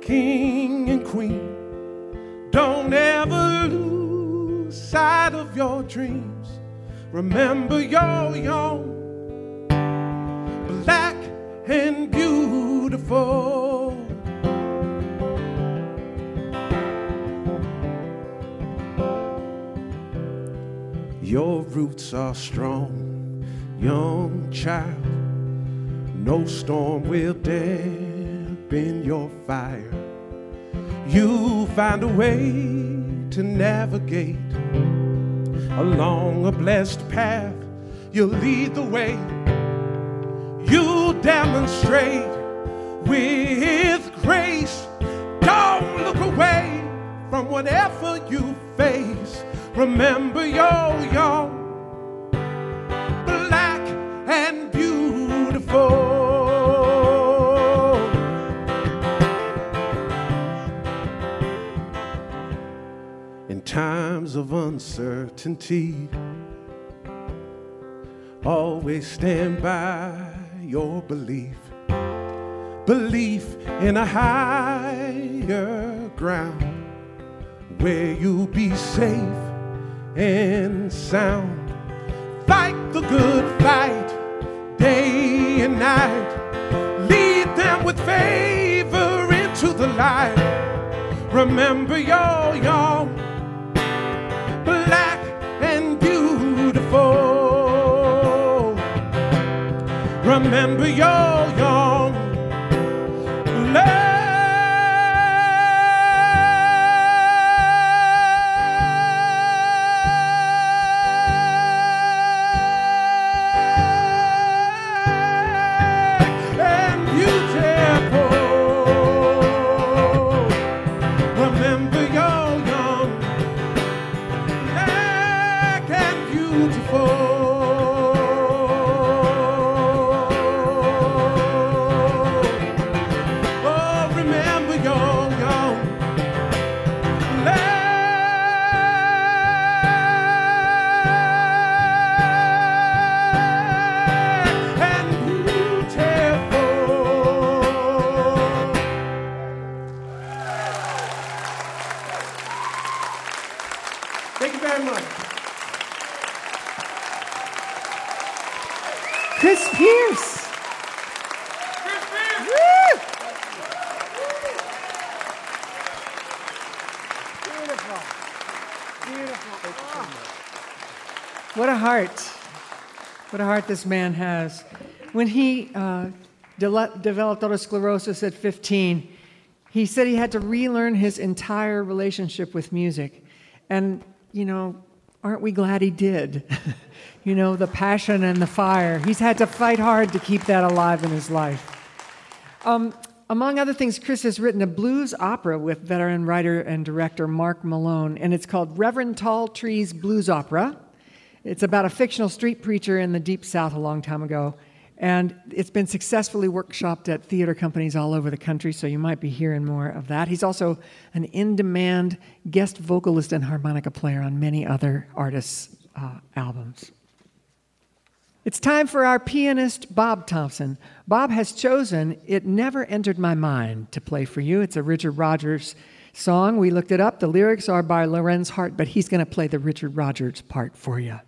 king and queen. Don't ever lose sight of your dreams. Remember you're young, black and beautiful. Your roots are strong, young child. No storm will dampen your fire. You find a way to navigate along a blessed path. You lead the way. You demonstrate with grace. Don't look away from whatever you face. Remember you're young, In times of uncertainty, always stand by your belief. Belief in a higher ground where you'll be safe and sound. Fight the good fight day and night. Lead them with favor into the light. Remember you're young, black and beautiful. Remember you're young, What a heart this man has. When he uh, de- developed otosclerosis at 15, he said he had to relearn his entire relationship with music. And, you know, aren't we glad he did? you know, the passion and the fire. He's had to fight hard to keep that alive in his life. Um, among other things, Chris has written a blues opera with veteran writer and director Mark Malone, and it's called Reverend Tall Trees Blues Opera. It's about a fictional street preacher in the Deep South a long time ago, and it's been successfully workshopped at theater companies all over the country, so you might be hearing more of that. He's also an in demand guest vocalist and harmonica player on many other artists' uh, albums. It's time for our pianist, Bob Thompson. Bob has chosen It Never Entered My Mind to play for you. It's a Richard Rodgers song. We looked it up. The lyrics are by Lorenz Hart, but he's going to play the Richard Rodgers part for you.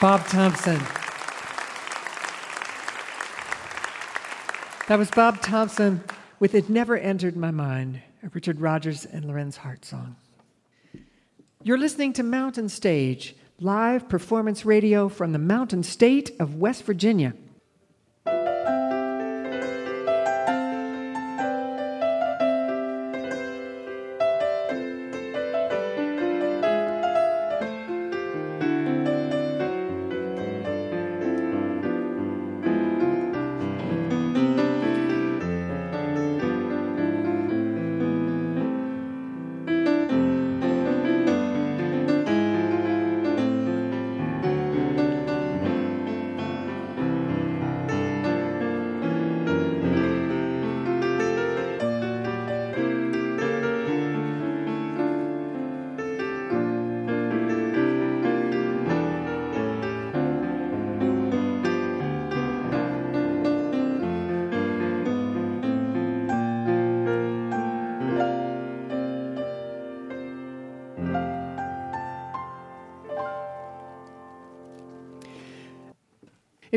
Bob Thompson. That was Bob Thompson with It Never Entered My Mind, a Richard Rodgers and Lorenz Hart song. You're listening to Mountain Stage, live performance radio from the mountain state of West Virginia.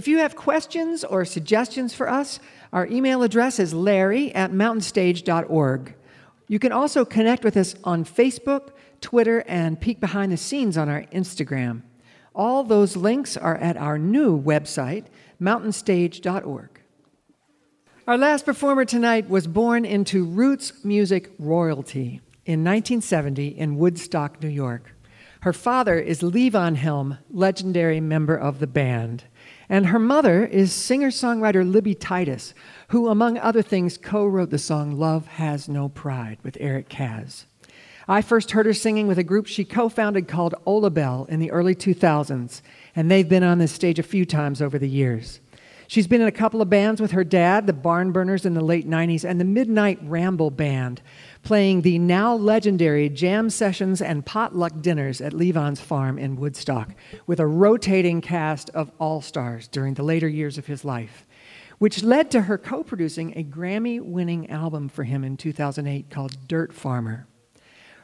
If you have questions or suggestions for us, our email address is larry at mountainstage.org. You can also connect with us on Facebook, Twitter, and peek behind the scenes on our Instagram. All those links are at our new website, mountainstage.org. Our last performer tonight was born into roots music royalty in 1970 in Woodstock, New York. Her father is Levon Helm, legendary member of the band. And her mother is singer songwriter Libby Titus, who, among other things, co wrote the song Love Has No Pride with Eric Kaz. I first heard her singing with a group she co founded called Ollabelle in the early 2000s, and they've been on this stage a few times over the years. She's been in a couple of bands with her dad, the Barnburners in the late 90s, and the Midnight Ramble Band, playing the now legendary jam sessions and potluck dinners at Levon's farm in Woodstock, with a rotating cast of all stars during the later years of his life, which led to her co producing a Grammy winning album for him in 2008 called Dirt Farmer.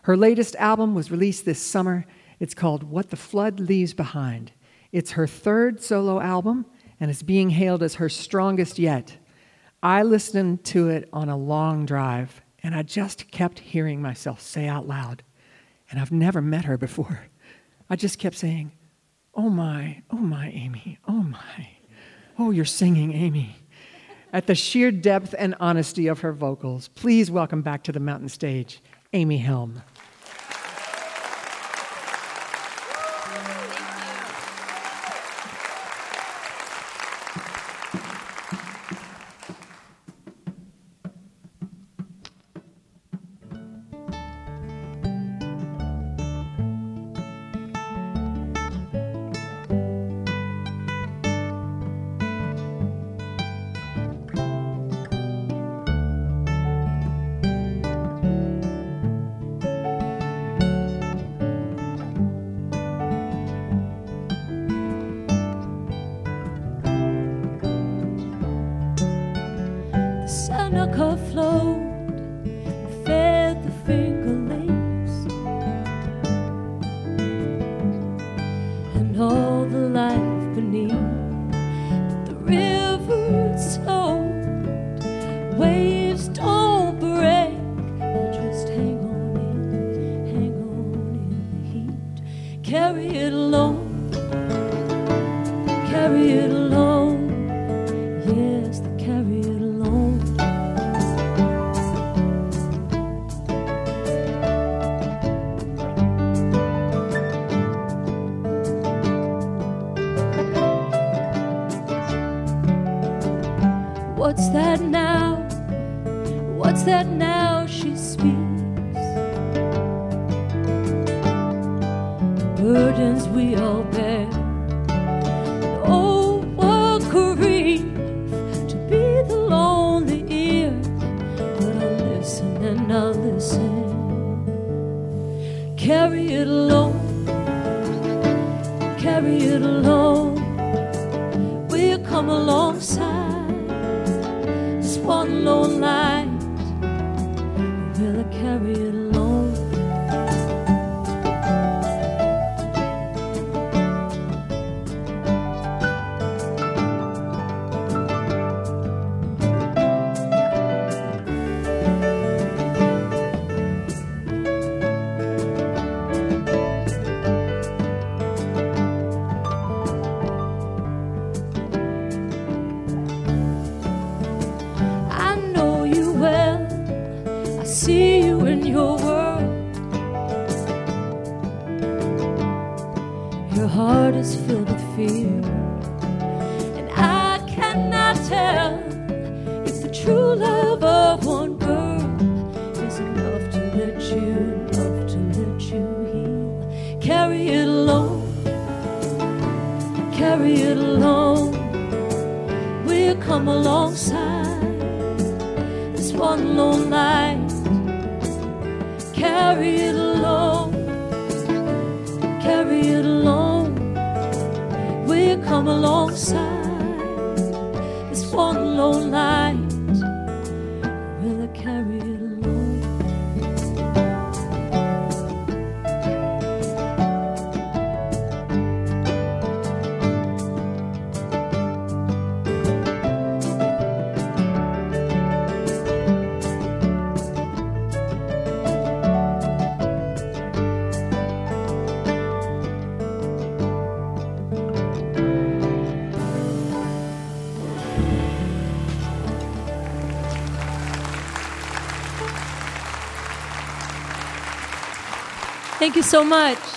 Her latest album was released this summer. It's called What the Flood Leaves Behind. It's her third solo album and it's being hailed as her strongest yet. I listened to it on a long drive, and I just kept hearing myself say out loud, and I've never met her before. I just kept saying, Oh my, oh my, Amy, oh my, oh, you're singing, Amy. At the sheer depth and honesty of her vocals, please welcome back to the mountain stage, Amy Helm. light. Carry it alone. carry it alone. We'll come alongside this one lone light. you so much.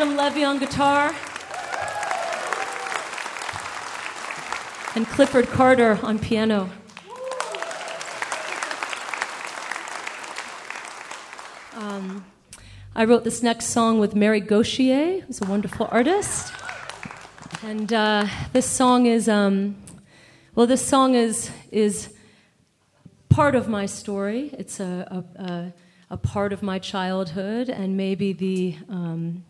Adam Levy on guitar and Clifford Carter on piano. Um, I wrote this next song with Mary Gauthier, who's a wonderful artist. And uh, this song is, um, well, this song is, is part of my story. It's a, a, a, a part of my childhood, and maybe the, um,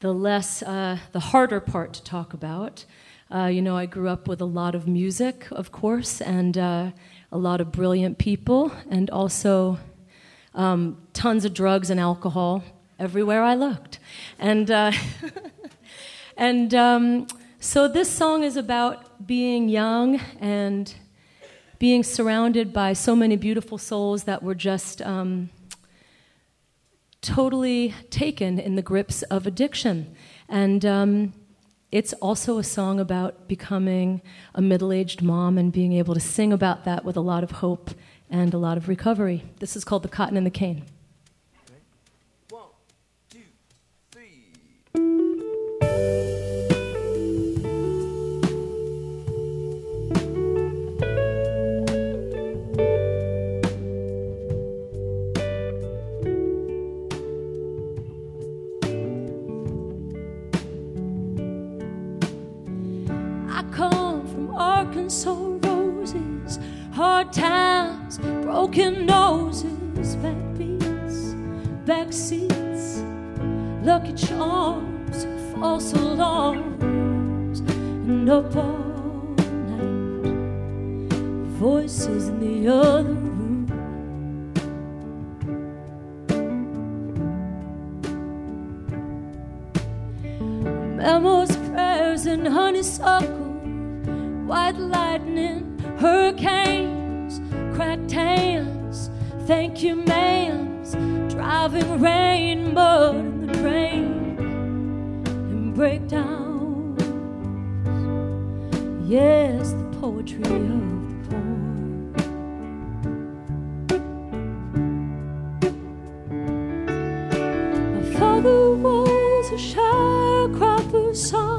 the less, uh, the harder part to talk about. Uh, you know, I grew up with a lot of music, of course, and uh, a lot of brilliant people, and also um, tons of drugs and alcohol everywhere I looked. And, uh, and um, so this song is about being young and being surrounded by so many beautiful souls that were just um, totally taken in the grips of addiction. And um, it's also a song about becoming a middle aged mom and being able to sing about that with a lot of hope and a lot of recovery. This is called The Cotton and the Cane. Arkansas roses, hard times, broken noses, backbeats, back seats, lucky charms, false alarms, and up all night, voices in the other room. Memos, prayers, and honeysuckle, white lightning, hurricanes, cracked hands, thank you, ma'ams, driving rain, mud in the drain, and breakdowns. Yes, the poetry of the poor. My father was a sharecropper's son.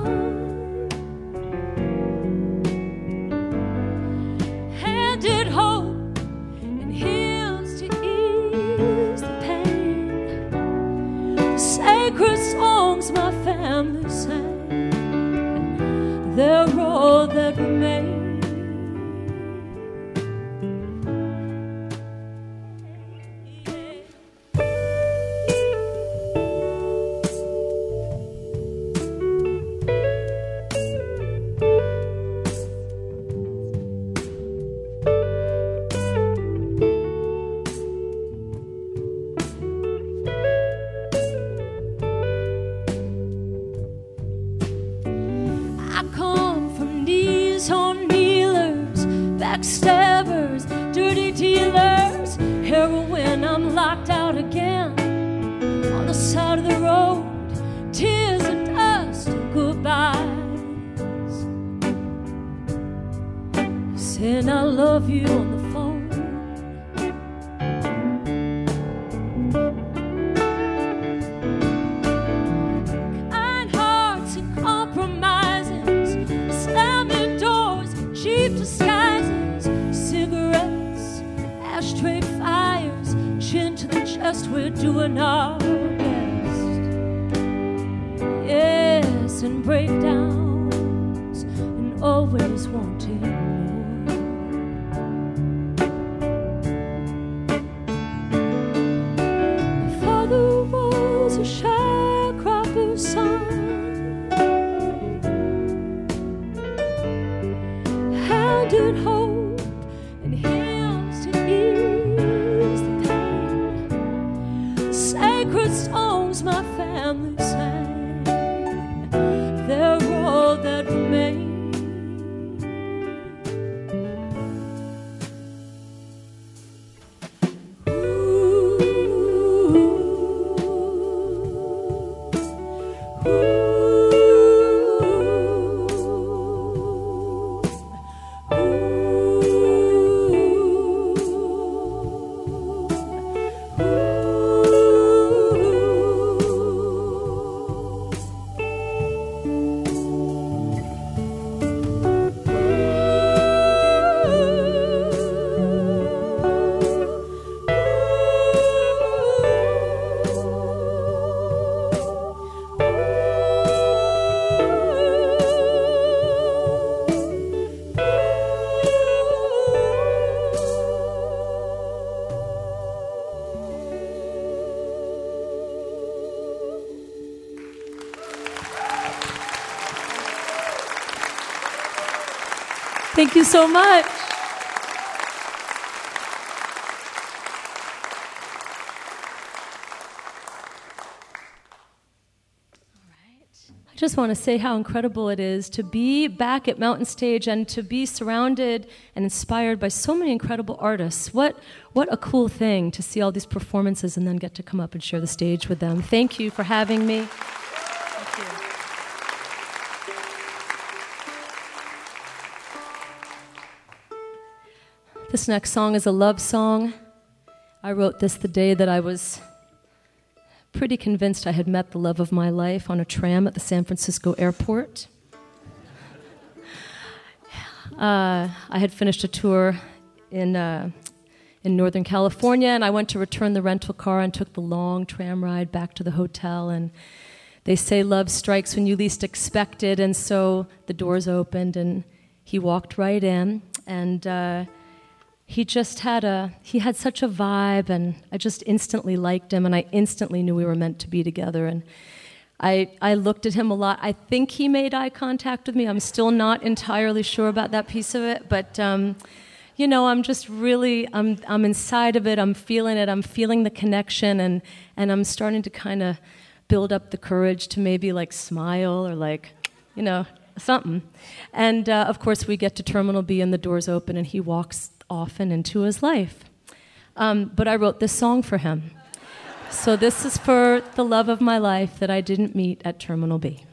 Always wanting so much. I just want to say how incredible it is to be back at Mountain Stage and to be surrounded and inspired by so many incredible artists. What, what a cool thing to see all these performances and then get to come up and share the stage with them. Thank you for having me. This next song is a love song. I wrote this the day that I was pretty convinced I had met the love of my life on a tram at the San Francisco airport. Uh, I had finished a tour in, uh, in Northern California, and I went to return the rental car and took the long tram ride back to the hotel. And they say love strikes when you least expect it, and so the doors opened, and he walked right in, and uh, he just had a he had such a vibe and i just instantly liked him and i instantly knew we were meant to be together. And i i looked at him a lot. I think he made eye contact with me. I'm still not entirely sure about that piece of it but um, you know i'm just really i'm i'm inside of it. I'm feeling it. I'm feeling the connection and and i'm starting to kind of build up the courage to maybe like smile or like you know something. And uh, of course we get to terminal b and the doors open and he walks often into his life. Um, but I wrote this song for him. So this is for the love of my life that I didn't meet at Terminal B.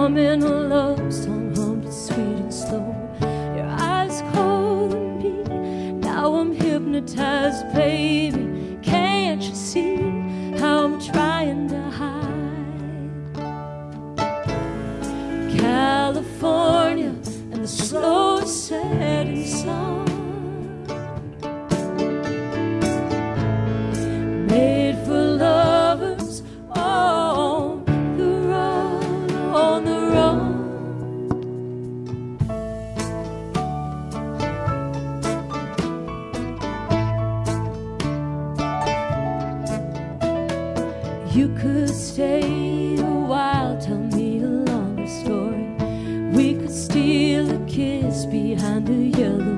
humming a love song, hummed it sweet and slow. Your eyes calling me, now I'm hypnotized, baby. Can't you see how I'm trying to hide? California and the slow setting kiss behind the yellow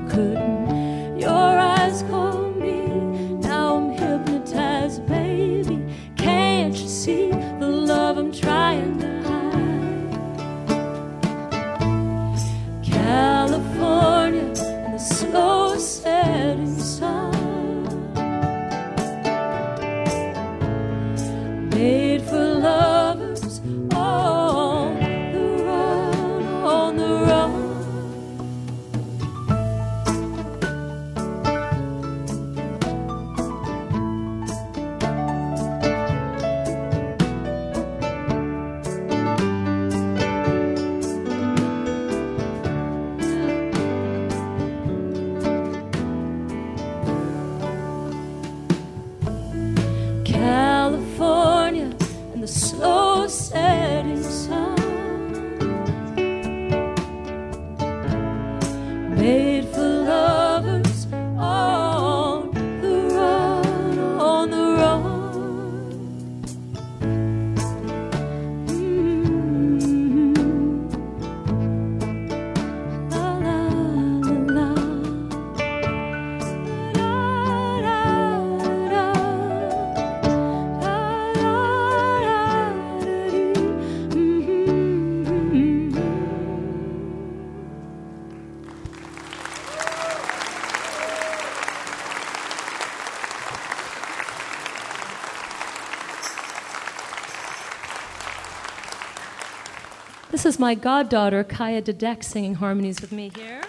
my goddaughter, Kaya Dedek, singing harmonies with me here.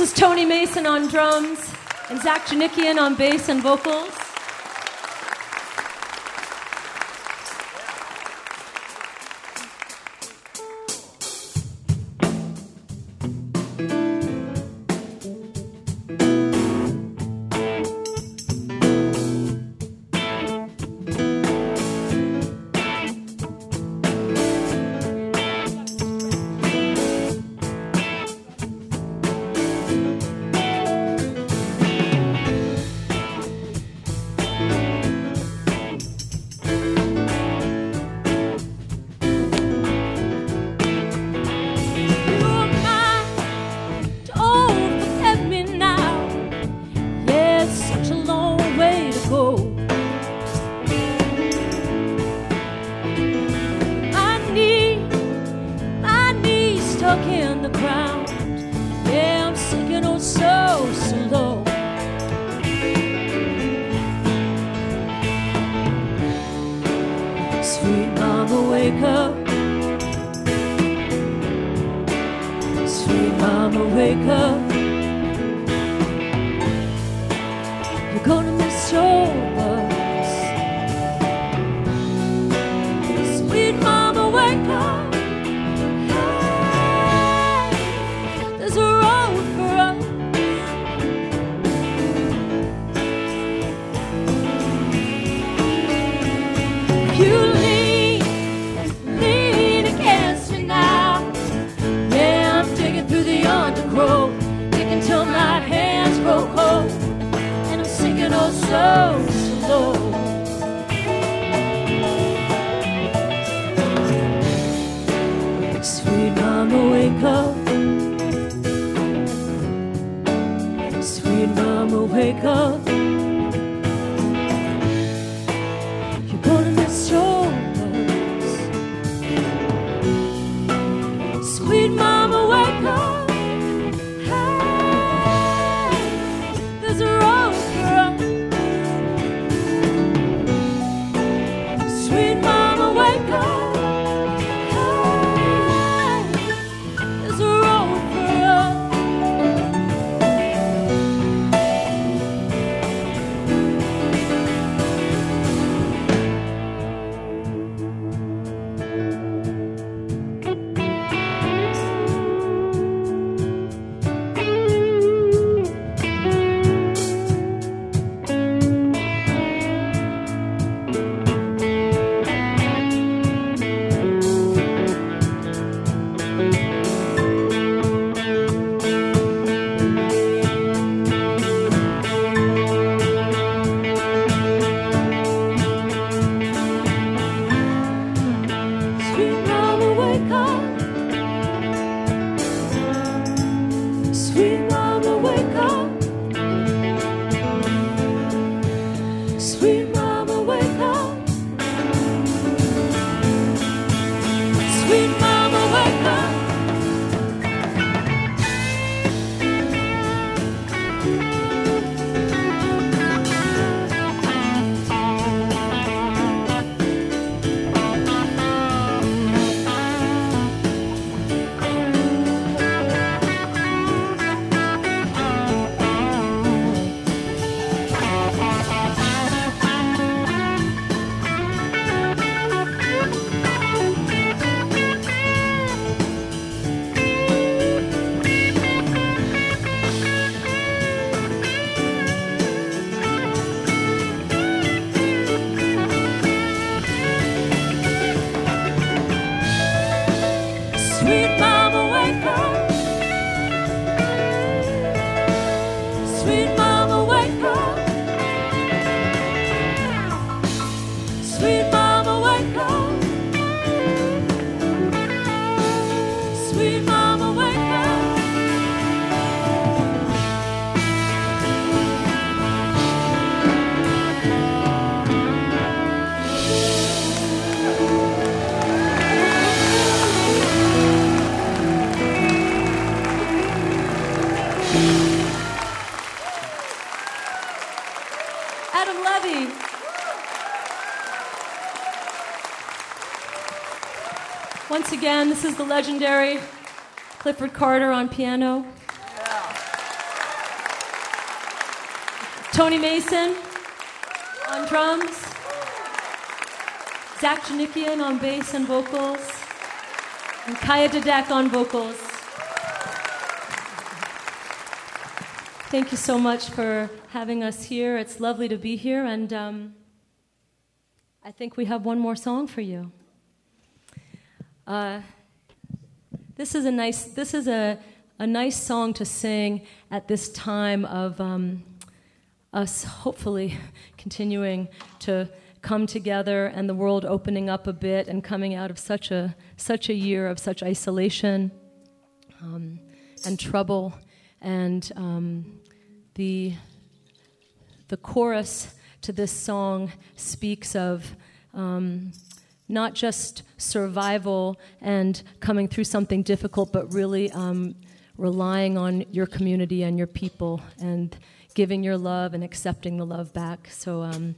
This is Tony Mason on drums and Zach Janikian on bass and vocals. Again, this is the legendary Clifford Carter on piano. Tony Mason on drums. Zach Janikian on bass and vocals. And Kaya Dedek on vocals. Thank you so much for having us here. It's lovely to be here, and um, I think we have one more song for you. Uh, this is a nice. This is a a nice song to sing at this time of um, us hopefully continuing to come together and the world opening up a bit and coming out of such a such a year of such isolation um, and trouble and um, the the chorus to this song speaks of um, not just survival and coming through something difficult, but really um, relying on your community and your people and giving your love and accepting the love back. So, um,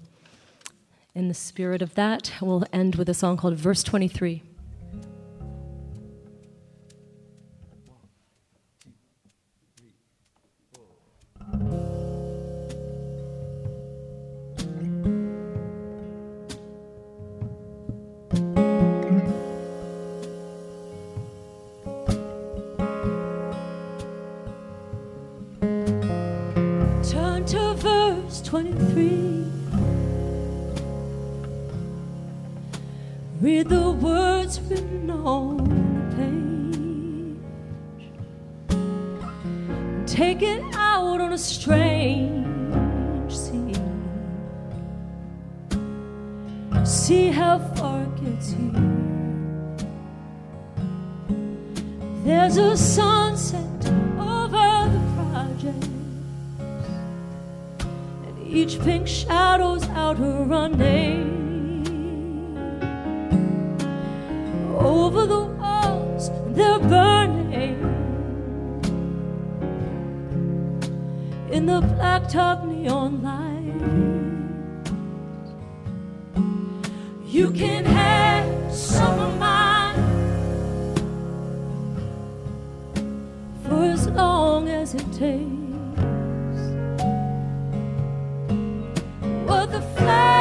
in the spirit of that, we'll end with a song called Verse 23. Verse 23. Read the words written on the page. Take it out on a strange sea. See how far it gets you. There's a sunset each pink shadow's out her name. over the walls, they're burning in the blacked up neon light. You can have some of mine for as long as it takes. What the flag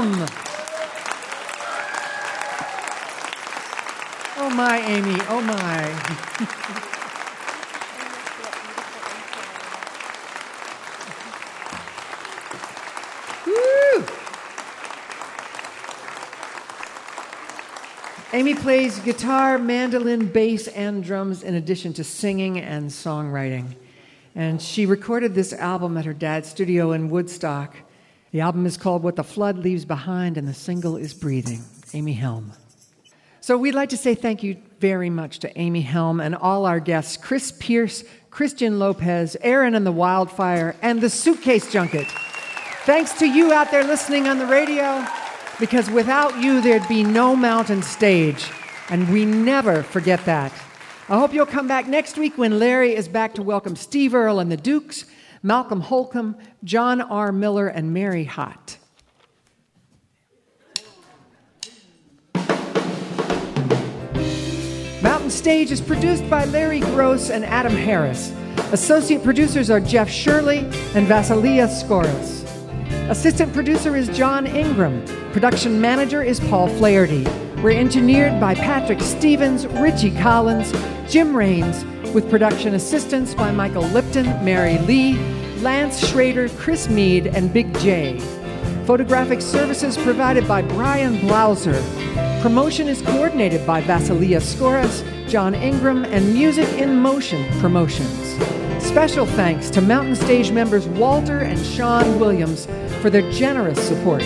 Helm. Oh my, Amy. Oh my. Amy plays guitar, mandolin, bass, and drums in addition to singing and songwriting. And she recorded this album at her dad's studio in Woodstock. The album is called What the Flood Leaves Behind, and the single is Breathing. Amy Helm. So we'd like to say thank you very much to Amy Helm and all our guests Chris Pierce, Christian Lopez, Erin and the Wildfire, and the Suitcase Junket. Thanks to you out there listening on the radio, because without you, there'd be no mountain stage. And we never forget that. I hope you'll come back next week when Larry is back to welcome Steve Earle and the Dukes, Malcolm Holcombe, John R. Miller, and Mary Hott. Mountain Stage is produced by Larry Groce and Adam Harris. Associate producers are Jeff Shirley and Vasilia Scouras. Assistant producer is John Ingram. Production manager is Paul Flaherty. We're engineered by Patrick Stevens, Richie Collins, Jim Raines, with production assistance by Michael Lipton, Mary Lee, Lance Schrader, Chris Mead, and Big J. Photographic services provided by Brian Blauser. Promotion is coordinated by Vasilia Scouras, John Ingram, and Music in Motion Promotions. Special thanks to Mountain Stage members Walter and Sean Williams for their generous support.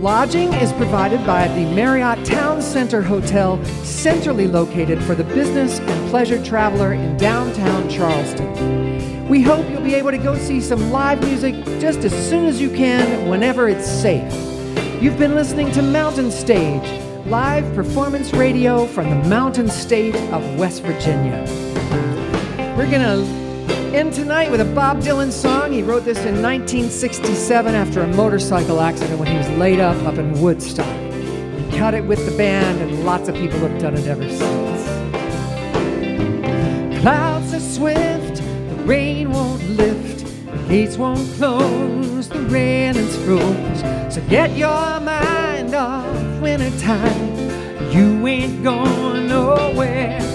Lodging is provided by the Marriott Town Center Hotel, centrally located for the business and pleasure traveler in downtown Charleston. We hope you'll be able to go see some live music just as soon as you can, whenever it's safe. You've been listening to Mountain Stage, live performance radio from the mountain state of West Virginia. We're going to end tonight with a Bob Dylan song. He wrote this in 1967 after a motorcycle accident when he was laid up up in Woodstock. He cut it with the band, and lots of people have done it ever since. Clouds are swift, the rain won't lift, the gates won't close, the rain railings froze. So get your mind off wintertime. You ain't going nowhere.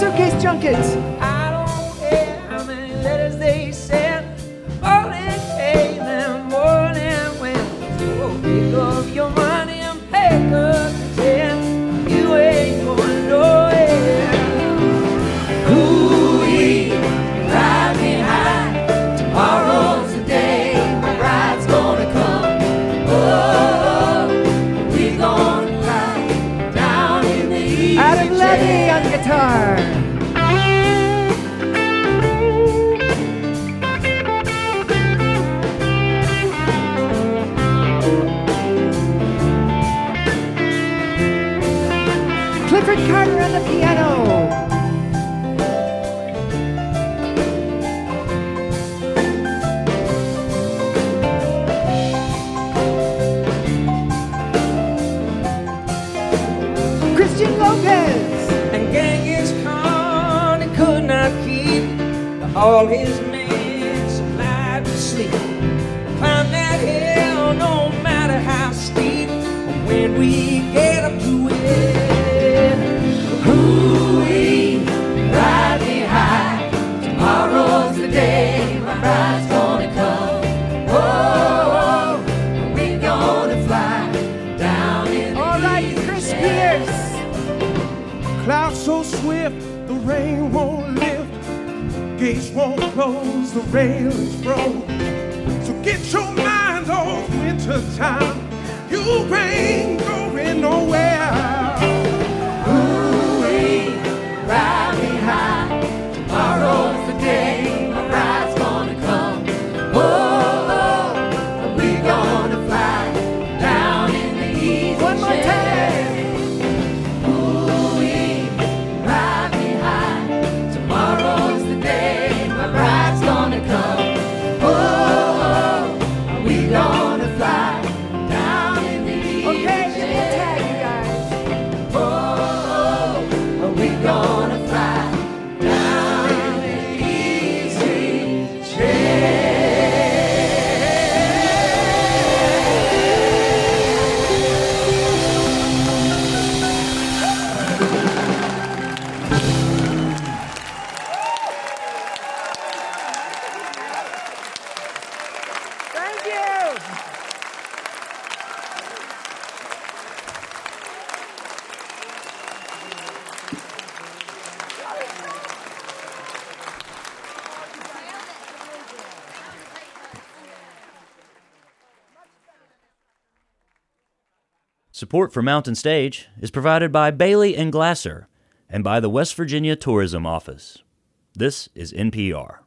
Suitcase Junket. Close, rail is froze. So get your mind off winter time. support for Mountain Stage is provided by Bailey and Glasser and by the West Virginia Tourism Office. This is NPR.